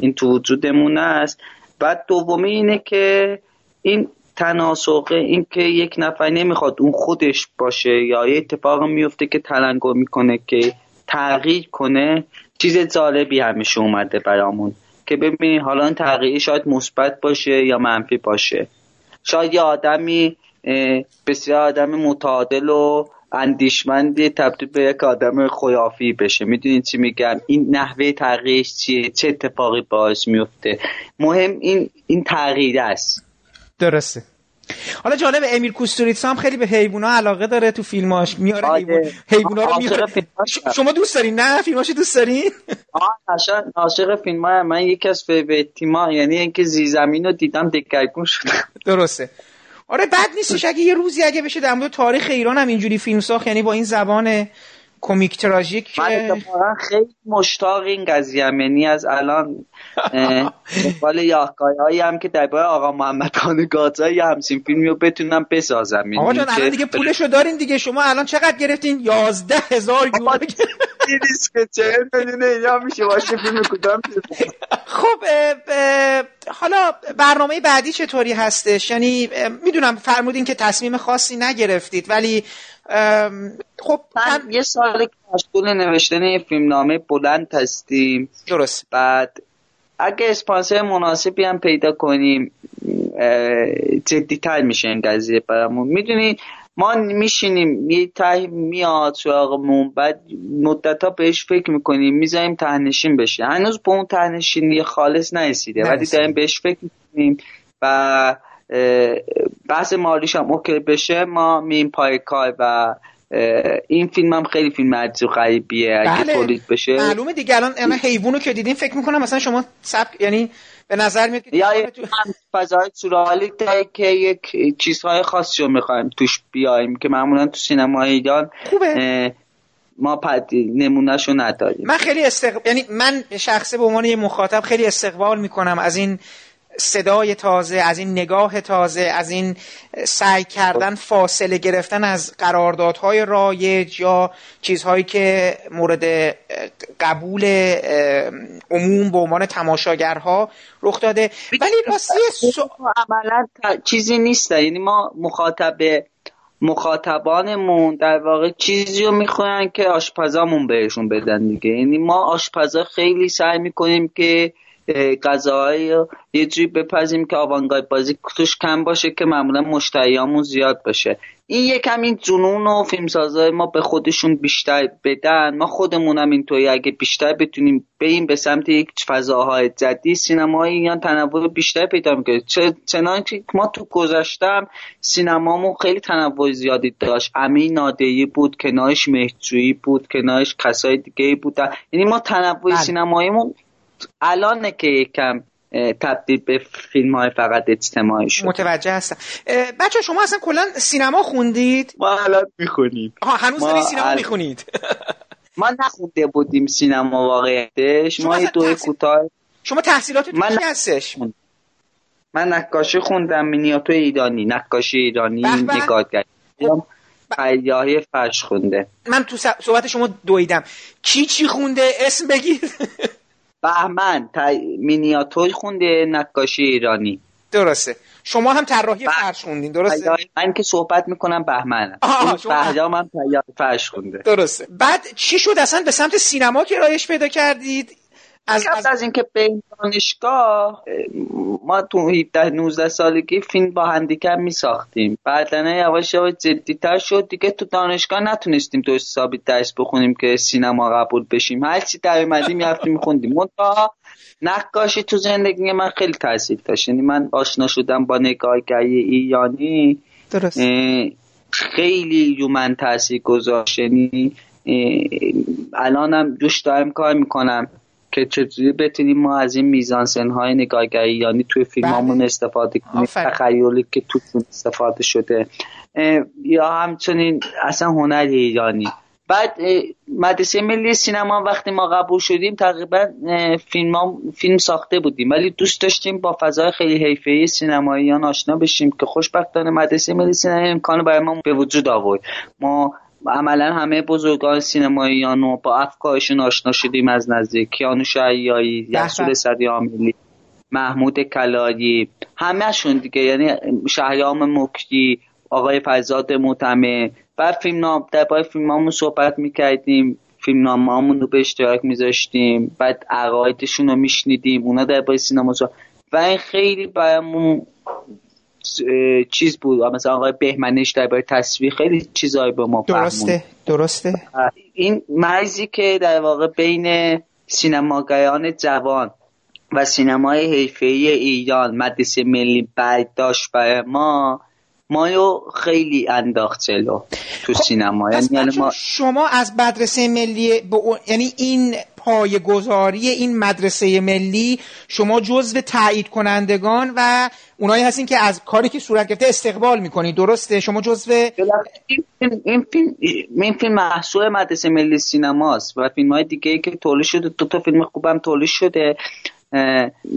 این تو وجودمون است بعد دومی اینه که این تناسقه این که یک نفر نمی‌خواد اون خودش باشه یا یه اتفاق میفته که تلنگو می‌کنه که تغییر کنه چیز جالبی همیشه اومده برامون. که ببینید حالا این تغییر شاید مثبت باشه یا منفی باشه. شاید یه آدمی بسیار آدم متعادل و اندیشمندی تبدیل به یک آدم خیافی بشه. می‌دونید چی میگم؟ این نحوه تغییرش چیه؟ چه اتفاقی باعث میفته مهم این این تغییر است. درسته. حالا جالب امیر کوستوریتس هم خیلی به حیوونا علاقه داره تو فیلماش میاره آره. حیوونا رو میاره. شما دوست دارین نه فیلماشو دوست دارین آه عاشق فیلم های من یکی از تیما یعنی اینکه زیرزمین رو دیدم دگرگون شدم. درسته. آره بد نیستش. اگه یه روزی اگه بشه در مورد تاریخ ایران هم اینجوری فیلم ساخت یعنی با این زبان کمیک تراژیک من خیلی مشتاق این قضیه یعنی از الان دنبال یاهگاهی هم که درباره آقا محمد خان گازایی همسین فیلمی رو بتونم بسازم. آقا جان الان دیگه پولشو دارین دیگه. شما الان چقدر گرفتین؟ یازده هزار یورو. که چه اینا میشه باشه فیلم کدام خب حالا برنامه بعدی چطوری هستش؟ یعنی می‌دونم فرمودین که تصمیم خاصی نگرفتید ولی خب من یه سال مشغول نوشتن فیلمنامه بلند هستیم. درست. بعد اگه اسپانسر مناسبی هم پیدا کنیم جدی تر میشه این قضیه برامون. می‌دونی ما میشینیم یه ته میاد سراغمون بعد مدت ها بهش فکر می‌کنیم می‌ذاریم تهنشین بشه. هنوز به اون تهنشینی خالص نرسیده ولی داریم بهش فکر می‌کنیم و بحث مالیش هم اوکی بشه ما میم پای کار و این فیلم هم خیلی فیلم عجیب غریبیه اگه بله. تولید بشه. معلومه دیگه الان حیوانو که دیدین فکر می‌کنم مثلا شما سبک یعنی به نظر میاد که یا فضای سورئالی که یک چیزهای خاصی رو می‌خوایم توش بیایم که معمولا تو سینما ایران خوبه. ما پد نمونهشو نداریم. من خیلی استقبال یعنی من شخصه به عنوان یه مخاطب خیلی استقبال می‌کنم از این صدای تازه از این نگاه تازه از این سعی کردن فاصله گرفتن از قراردادهای رایج یا چیزهایی که مورد قبول عموم به عنوان تماشاگرها رخ داده. ولی راستی سو... عملا چیزی نیست یعنی ما مخاطب مخاطبانمون در واقع چیزی رو می‌خواین که آشپزامون بهشون بدن دیگه. یعنی ما آشپزا خیلی سعی می‌کنیم که غذاهایی یه جوری بپزیم که آوانگارد بازی توش کم باشه که معمولا مشتریامون زیاد باشه. این یکم این جنون و فیلمسازای ما به خودشون بیشتر بدن. ما خودمونم اینطوری اگه بیشتر بتونیم بریم به سمت یک فضاهای جدید سینمایی یا تنوع بیشتر پیدا می‌کنه چنانچه ما تو گذشتم سینمامون خیلی تنوع زیادی داشت. امین نادری بود کنارش مهجویی بود کنارش کسای دیگه بودن. یعنی ما تنوع بله. سینماییمون الانه که یکم تبدیل به فیلم های فقط اجتماعی شد. متوجه هستم. بچه شما اصلا کلا سینما خوندید؟ ما الان می‌خونیم. هنوز دارید سینما ال... می‌خونید. ما نخونده بودیم سینما واقعیتش. ما یه دوی کوتاه شما تحصیلاتتون من چی هستش؟ من نقاشی خوندم مینیاتو ایرانی نقاشی ایرانی نگاهگری ایاهی فرش خونده. من تو صحبت شما دویدم. کی چی خونده؟ اسم بگیر بهمن مینیاتور خونده نقاشی ایرانی. درسته. شما هم طراحی فرش خوندین درسته؟ من که صحبت می‌کنم بهمنم. بهجام هم فرش خونده. درسته. بعد چی شد؟ اصلا به سمت سینما که رایش پیدا کردید؟ از قبل از اینکه به دانشگاه ما تو 17 19 سالگی فیلم با هندیکم می ساختیم بعدن یواش یواش جدیتر شد. دیگه تو دانشگاه نتونستیم تو حسابی درس بخونیم که سینما قبول بشیم. هر چی در اومدیم می‌رفتیم میخوندیم. منتها نقاشی تو زندگی من خیلی تاثیر داشت. یعنی من آشنا شدم با نگاهگری ایرانی. درست. خیلی رو من تاثیر گذاشت یعنی الانم دوست دارم کار می‌کنم. که چجوری بتونیم ما از این میزانسن های نگاهگری یعنی توی فیلمامون بله. استفاده کنیم؟ تخیلی که تو استفاده شده. یا همچنین اصلا هنر ایرانی. بعد مدرسه ملی سینما وقتی ما قبول شدیم تقریبا فیلم, فیلم ساخته بودیم. ولی دوست داشتیم با فضای خیلی حیفه سینماییان آشنا بشیم که خوشبختانه مدرسه ملی سینما امکان برای ما به وجود آورد. ما عملا همه بزرگان سینماییان با افکارشون آشنا شدیم از نزدیک. کیانوش عیایی یسول سریاملی محمود کلایی همهشون دیگه. یعنی شهیام مکتی آقای فضاد متمه بعد فیلم نام در باید فیلم صحبت می‌کردیم. فیلم نامه رو به اشتراک میذاشتیم. بعد عقایدشون رو میشنیدیم. اونا در باید سینما و این خیلی برامون چیز بود. مثلا آقای بهمنش درباره تصویر خیلی چیزایی به ما درسته درسته. این مرزی که در واقع بین سینماگران جوان و سینمای حیفه‌ای ایران مدرسه ملی برداشت برای ما ما خیلی انداخت جلو تو خب، سینما. یعنی ما... شما از مدرسه ملی یعنی این گذاری این مدرسه ملی شما جزو تایید کنندگان و اونایی هستین که از کاری که صورت گرفته استقبال می‌کنید درسته؟ شما جزو این فیلم این فیلم محصول مدرسه ملی سینماست و فیلم های دیگه که تولید شده دو تا فیلم خوبم تولید شده.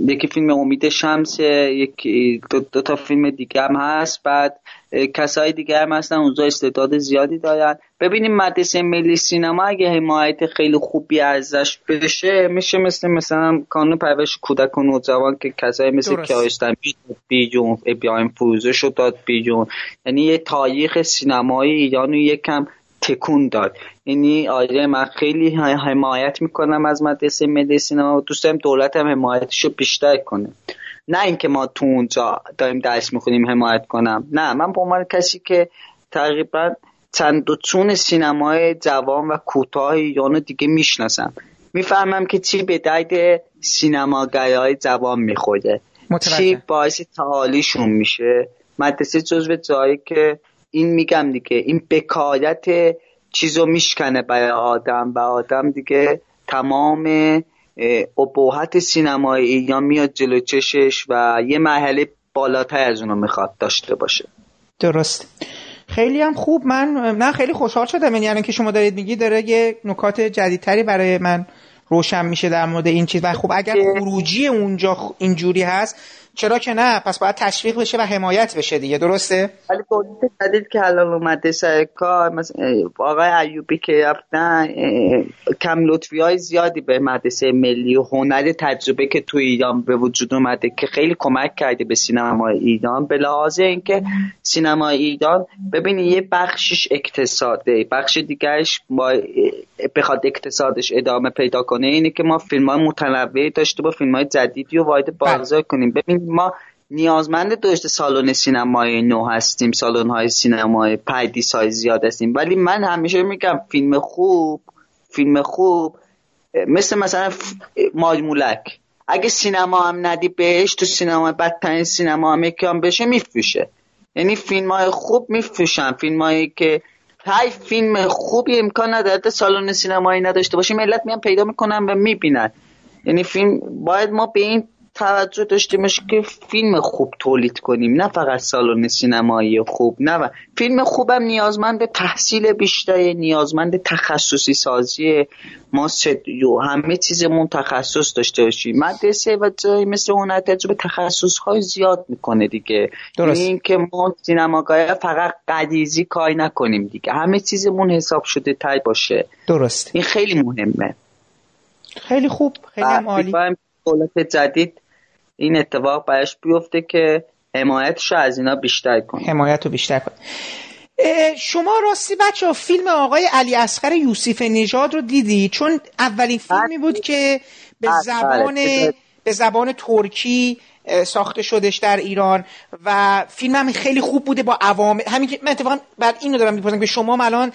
یکی فیلم امید شمس یکی دو, تا فیلم دیگه هم هست. بعد کسای دیگه هم هستن اونجا استعداد زیادی دارن. ببینیم مدرسه ملی سینما اگه حمایت خیلی خوبی ازش بشه میشه مثل مثلا کانون پرورش کودک و نوجوان که کسایی مثل کیارستمی بیجون ابراهیم فروزه شد داد بیجون یعنی یه تاریخ سینمایی ایران یکم تکون داد. یعنی آره من خیلی حمایت می‌کنم از مدرسه ملی سینما. و دوست دارم دولت هم حمایتش رو بیشتر کنه. نه اینکه ما تو اونجا داریم درس می‌خونیم حمایت کنم. نه من به عنوان کسی که تقریبا چند و چون سینمای جوان و کوتاه ایران دیگه می‌شناسم. می‌فهمم که چی به درد سینماگری های جوان می‌خوره. چی باعث تعالیشون میشه. مدرسه جزو جایی که این میگم دیگه این بکایت چیزو میشکنه برای آدم و آدم دیگه تمام ابهت سینمای ایران میاد جلو چشش و یه مرحله بالاتر از اونو می‌خواد داشته باشه. درست. خیلی هم خوب. من نه خیلی خوشحال شدم. یعنی که شما دارید میگی داره یه نکات جدیدتری برای من روشن میشه در مورد این چیز. و خب اگر خروجی اونجا اینجوری هست چرا که نه؟ پس باید تشویق بشه و حمایت بشه دیگه. درسته؟ ولی جدید که الان اومده سر کار مثلا آقای ایوبی که رفتن کم لطفی های زیادی به مدرسه ملی و هنر تجربه که تو ایران به وجود اومده که خیلی کمک کرده به سینما ایران. به لحاظ اینکه سینما ایران ببینی یه بخشش اقتصاده. بخش دیگرش با بخواد اقتصادش ادامه پیدا کنه اینه که ما فیلم های متنوعی داشته با فیلم های جدیدی و وارد بازار کنیم. ببین ما نیازمند داشته سالن سینمای نو هستیم سالن های سینمای پردیس های زیاد هستیم. ولی من همیشه میگم فیلم خوب فیلم خوب مثل مثلا مالمولک اگه سینما هم ندی بهش تو سینما بدترین سینما هم یکی بشه میفروشه. یعنی فیلم های خوب میفروشن. فیلم هایی که های فیلم خوبی امکان نداره سالن سینمایی نداشته باشه ملت میان پیدا می‌کنن و می‌بینن. یعنی فیلم باید ما به این توجه داشتیمش که فیلم خوب تولید کنیم نه فقط سالن سینمایی خوب نه فیلم خوبم نیازمند تحصیل بیشتر نیازمند تخصصی سازی ما و همه چیزمون تخصص داشته باشیم. مدرسه و جایی مثل هنر تجربه تخصص های زیاد می‌کنه دیگه. درست. این که ما سینماگاه فقط قدیزی کاری نکنیم دیگه. همه چیزمون حساب شده تای باشه. درست. این خیلی مهمه. خیلی خوب. خیلی عالی. دولت جدید این اتفاق برش بیفته که حمایتش از اینا بیشتر کنه. حمایت رو بیشتر کنه. شما راستی بچه فیلم آقای علی اصغر یوسف نژاد رو دیدی؟ چون اولین فیلمی بود که به بله، زبان به زبان ترکی ساخته شدش در ایران و فیلم هم خیلی خوب بوده با عوامل همین من اتفاقا بعد اینو دارم می‌پرسم که شما الان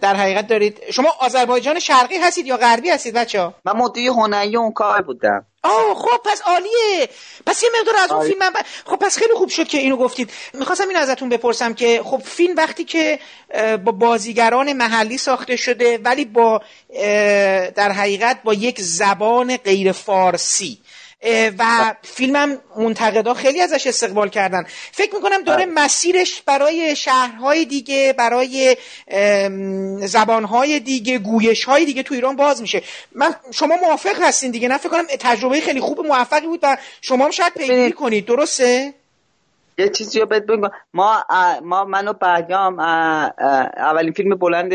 در حقیقت دارید. شما آذربایجان شرقی هستید یا غربی هستید بچه ها؟ من مدیر هنری اون کار بودم. آه خب پس عالیه. پس یه مقدار از اون فیلم خب پس خیلی خوب شد که اینو گفتید. می‌خواستم این ازتون بپرسم که خب فیلم وقتی که با بازیگران محلی ساخته شده ولی با در حقیقت با یک زبان غیر فارسی. و فیلمم منتقدا خیلی ازش استقبال کردن. فکر می‌کنم داره بله. مسیرش برای شهرهای دیگه برای زبانهای دیگه گویشهای دیگه تو ایران باز میشه. من شما موافق هستین دیگه؟ نه فکر کنم تجربه خیلی خوب موفقی بود و شما هم شاید پیگیری کنید. درسته؟ یه چیزی رو بهت بگم. ما ما من و اولین فیلم بلند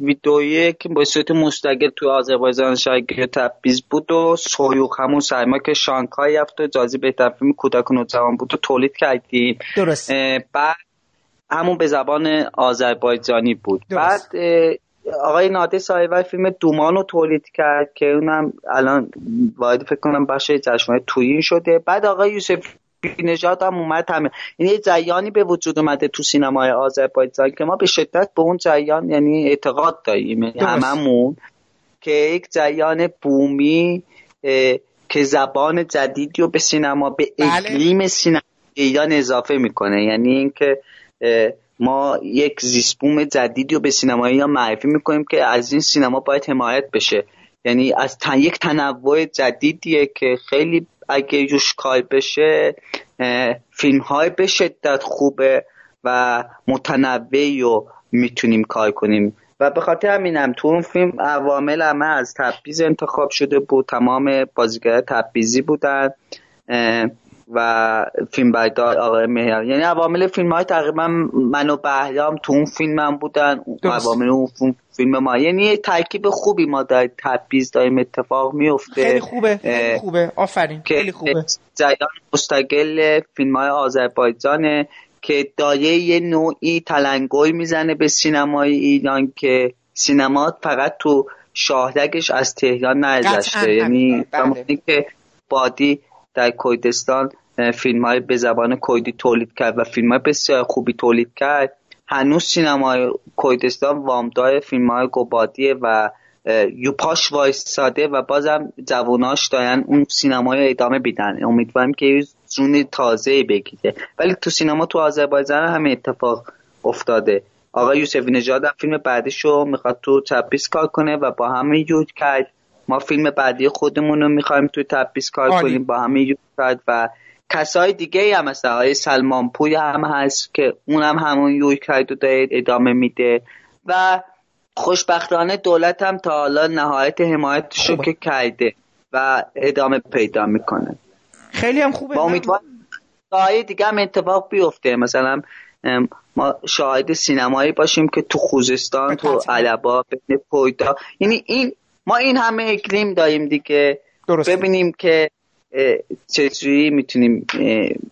ویدئویی که به صورت مستقل تو آذربایجان شاگرد تبعیض بود و سویوق همون سرما که شانگهای رفت و جازی بهتر فیلم کودک و نوجوان بود و تولید کردیم. درست. بعد همون به زبان آذربایجانی بود. درست. بعد آقای نادر صاحب فیلم دومان رو تولید کرد که اونم الان باید فکر کنم بخش جشنواره تویین شده. بعد آقای یوسف نژاد هم اومد همه. یعنی یه جریانی به وجود اومده تو سینمای آذربایجان که ما به شدت به اون جریان یعنی اعتقاد داریم. یعنی هممون که یک جریان بومی که زبان جدیدی رو به سینما به بله. اقلیم سینما ایران اضافه می‌کنه. یعنی اینکه ما یک زیسبوم جدیدی رو به سینمایی یا معرفی می‌کنیم که از این سینما باید حمایت بشه. یعنی از تن یک تنوع جدیدیه که خیلی اگه روش کار بشه فیلم های به شدت خوبه و متنوعی رو می‌تونیم کار کنیم. و به خاطر همینم تو اون فیلم عوامل همه از تبعیض انتخاب شده بود. تمام بازیگر تبعیضی بودن. و فیلم بردار آقای مهر یعنی عوامل فیلم های تقریبا من و بهرام تو اون فیلم هم بودن عوامل اون فیلم ما. یعنی ترکیب خوبی ما در تبعیض داریم اتفاق میفته خیلی خوبه خیلی خوبه. آفرین خیلی خوبه. جریان مستقل فیلم های آذربایجانه که دایه یه نوعی تلنگوی می‌زنه به سینمای ایران که سینما فقط تو شاهدگش از تهران نگذشته یعنی بله. که بادی در کردستان فیلم های به زبان کویدی تولید کرد و فیلم های بسیار خوبی تولید کرد. هنوز سینمای کویدستان وامدار فیلم های گبادیه و یوپاش وایستاده و بازم جواناش دارن اون سینمای ادامه بیدن امیدوارم که زون تازه بگیره. ولی تو سینما تو آذربایجان هم اتفاق افتاده. آقای یوسفی نژاد فیلم بعدیشو می‌خواد تو تبریز کار کنه و با همه یود کرد. ما فیلم بعدی خودمون رو می‌خوایم تو تبریز کار کنیم با همه یود کرد و کسای دیگه هم مثل آقای سلمان پوی هم هست که اونم هم همون یود کرد و داره ادامه میده. و خوشبختانه دولت هم تا حالا نهایت حمایتش رو که کرده و ادامه پیدا می‌کنه. خیلی هم خوبه. با امیدوار دیگه هم اتفاق بیفته. مثلا ما شاهد سینمایی باشیم که تو خوزستان تو علبا بین پویتا. یعنی این ما این همه اکلیم داریم دیگه. ببینیم که چجوری می‌تونیم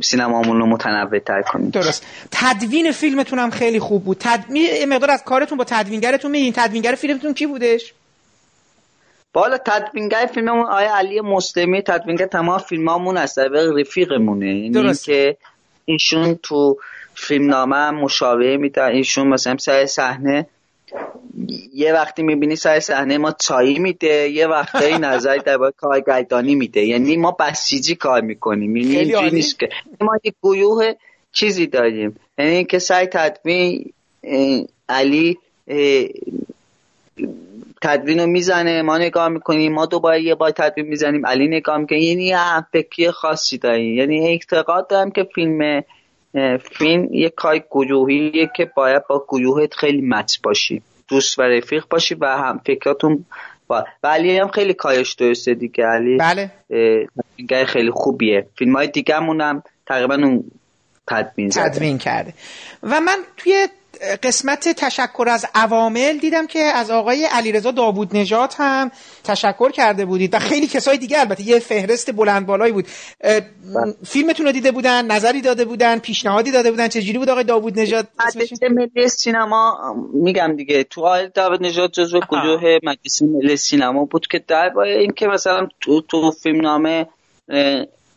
سینمامون رو متنوع تر کنیم؟ درست. تدوین فیلمتون هم خیلی خوب بود. تد... مقدار از کارتون با تدوینگرتون میگین. تدوینگر فیلمتون کی بودش؟ بالا تدوینگر فیلممون آیا علی مسلمی تدوینگر تمام فیلمامون هست رفیقمونه. یعنی که ایشون تو فیلم نامه هم مشابه میدن. ایشون مثلا سر صحنه یه وقتی می‌بینی سر صحنه ما چایی میده یه وقتی نظر در کارگردانی میده. یعنی ما بسیجی کار می‌کنیم. یعنی اینجوری نیست که. ما یه گروه چیزی داریم. یعنی که سر تدوین علی تدوین رو می‌زنه ما نگاه می‌کنیم ما دوباره یه بار تدوین می‌زنیم علی نگاه می‌کنه. یعنی یه فکری خاصی داریم. یعنی اعتقاد دارم که فیلم فیلم یک کار گروهیه که باید با گروهت خیلی مچ باشی. دوست و رفیق باشی و هم فکراتون با... و علی هم خیلی کارش درسته دیگه. علی بله. خیلی خوبیه. فیلم های دیگه هم تقریبا اون تدوین, تدوین کرده. و من توی قسمت تشکر از عوامل دیدم که از آقای علیرضا داوود نجات هم تشکر کرده بودید و خیلی کسای دیگه البته یه فهرست بلند بالایی بود. فیلمتون رو دیده بودن نظری داده بودن پیشنهادی داده بودن چجوری بود آقای داوود نجات مجلس سینما میگم دیگه تو آقای داوود نجات جزو گروه مجلس ملی سینما بود که درباره اینکه مثلا تو تو فیلم نامه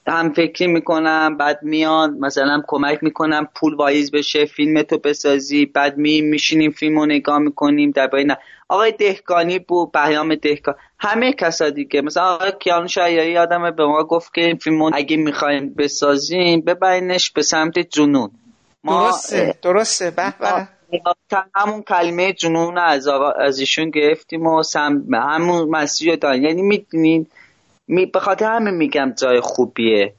هم فکری می‌کنم بعد میان مثلا کمک می‌کنم پول وایز بشه فیلم تو بسازی بعد می میشینیم فیلم رو نگاه می‌کنیم در نه آقای دهکانی بود پیام دهکان همه کسا دیگه. مثلا آقای کیان شایعی آدم به ما گفت که این فیلم اگه می‌خوایم بسازیم ببرینش به سمت جنون. ما درسته درسته. به همون کلمه جنون از, از ایشون گرفتیم و سم... همون مسیح داریم. یعنی می‌دونین می به خاطر همین میگم جای خوبیه.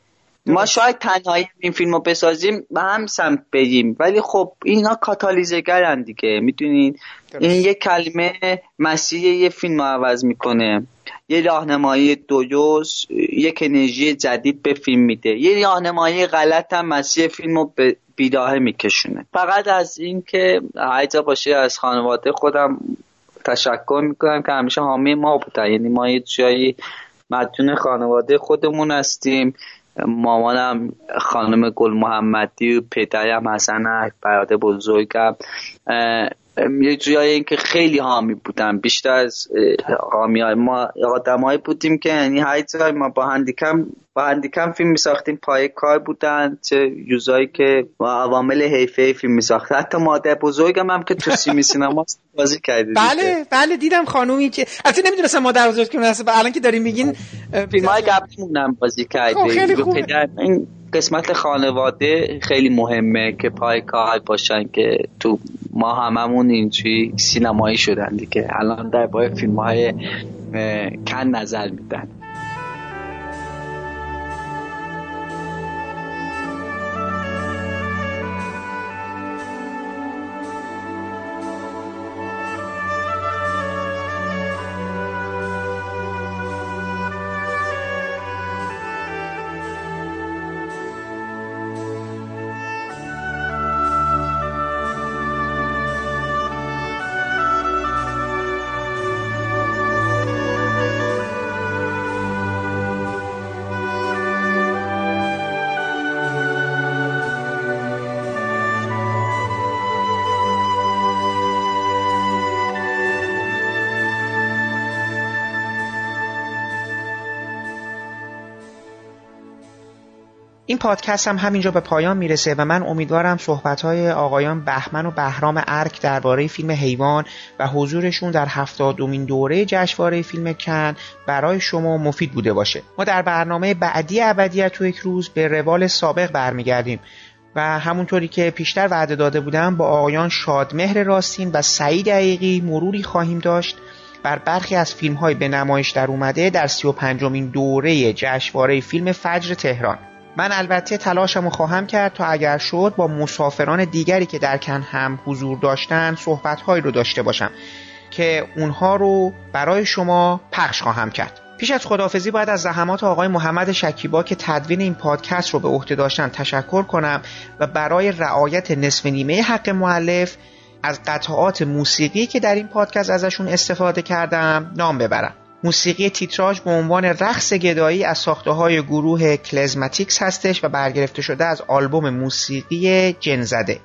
ما شاید تنهایی این فیلم رو بسازیم و هم سمت بریم. ولی خب اینا کاتالیزگرن دیگه می‌دونین؟ این یه کلمه مسیر یه فیلم رو عوض می‌کنه. یه راهنمایی دویوز یک انرژی جدید به فیلم میده. یه راهنمایی غلط هم مسیر فیلم رو به میکشونه. فقط از این که هر باشه از خانواده خودم تشکر می‌کنم که همیشه حامی ما بودن. یعنی ما یه جایی مدیون خانواده خودمون هستیم. مامانم خانم گل محمدی و پدرم حسن برادر بزرگم. یه جایی این که خیلی حامی بودن بیشتر از حامی های ما آدمایی بودیم که یعنی هر جای ما با هندیکم با هندیکم فیلم میساختیم پای کار بودن چه یوزایی که با عوامل حیفه فیلم میساخت. حتی مادر بزرگم هم که تو سیمی سینما بازی کرده بله بله دیدم خانومی که البته نمی‌دونستم مادر بزرگ که الان که داریم میگین فیلم های قبلیمون بازی کرده خب خیلی خوبه. این قسمت خانواده خیلی مهمه که پای کار باشن که تو ما هممون اینجوری سینمایی شدن دیگه. الان در باید فیلم های کن نظر میدن. این پادکست هم همینجا به پایان می‌رسه و من امیدوارم صحبت های آقایان بهمن و بهرام ارک درباره فیلم حیوان و حضورشون در هفتادمین دوره جشنواره فیلم کن برای شما مفید بوده باشه. ما در برنامه بعدی ابدیت تو یک روز به روال سابق برمیگردیم و همونطوری که پیشتر وعده داده بودم با آقایان شادمهر راستین و سعید عقیقی مروری خواهیم داشت. بر برخی از فیلم های به نمایش در اومده در سی و پنجمین دوره جشنواره فیلم فجر تهران. من البته تلاشمو خواهم کرد تا اگر شد با مسافران دیگری که در کن هم حضور داشتن صحبتهایی رو داشته باشم که اونها رو برای شما پخش خواهم کرد. پیش از خداحافظی باید از زحمات آقای محمد شکیبا که تدوین این پادکست رو به عهده داشتن تشکر کنم و برای رعایت نصف نیمه حق معلف از قطعات موسیقی که در این پادکست ازشون استفاده کردم نام ببرم. موسیقی تیتراژ به عنوان رقص گدایی از ساخته های گروه کلزماتیکس هستش و برگرفته شده از آلبوم موسیقی جنزده.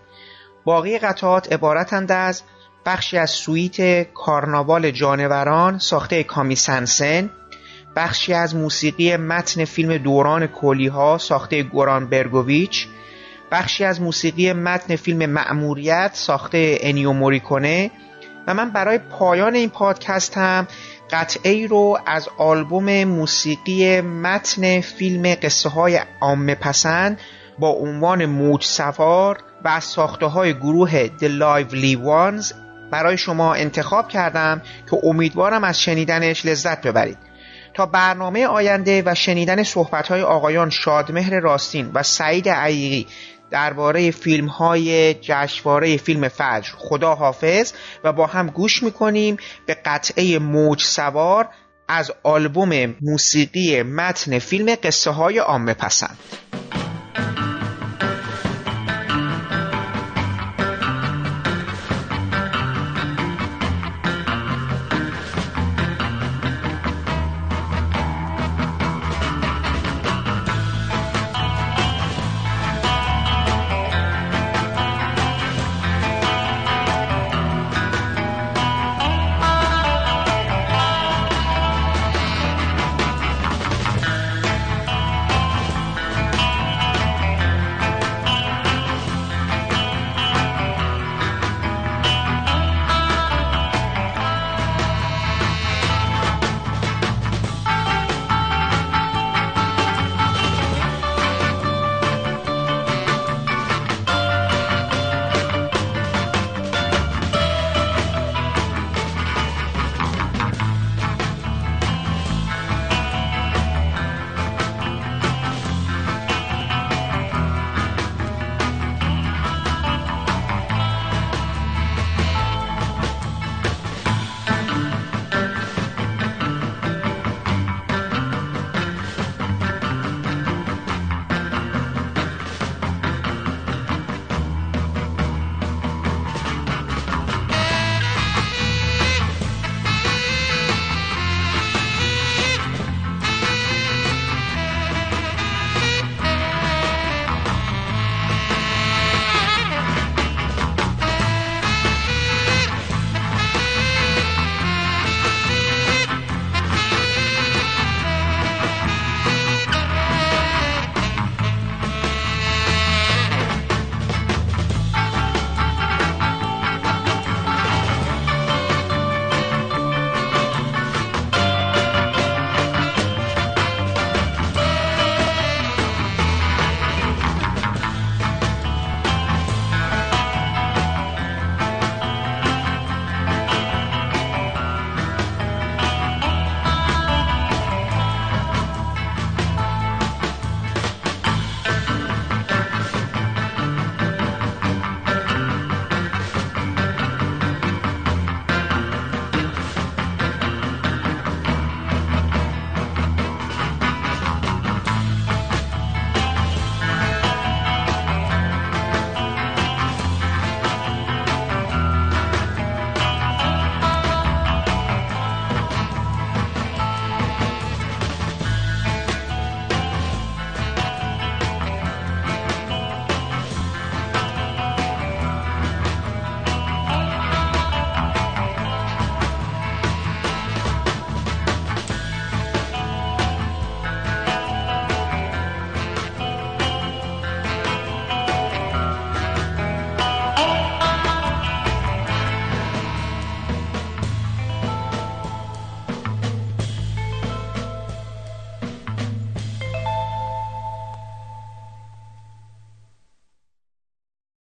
باقی قطعات عبارتند از بخشی از سویت کارناوال جانوران ساخته کامی سنسن بخشی از موسیقی متن فیلم دوران کولیها ساخته گوران برگوویچ بخشی از موسیقی متن فیلم مأموریت ساخته انیو موریکونه و من برای پایان این پادکست هم قطعه ای رو از آلبوم موسیقی متن فیلم قصه های پسند با عنوان موج سوار و از ساخته های گروه The Lively Ones برای شما انتخاب کردم که امیدوارم از شنیدنش لذت ببرید. تا برنامه آینده و شنیدن صحبت های آقایان شادمهر راستین و سعید عیقی درباره فیلم های جشنواره فیلم فجر. خدا حافظ. و با هم گوش می‌کنیم به قطعه موج سوار از آلبوم موسیقی متن فیلم قصه های عامه پسند.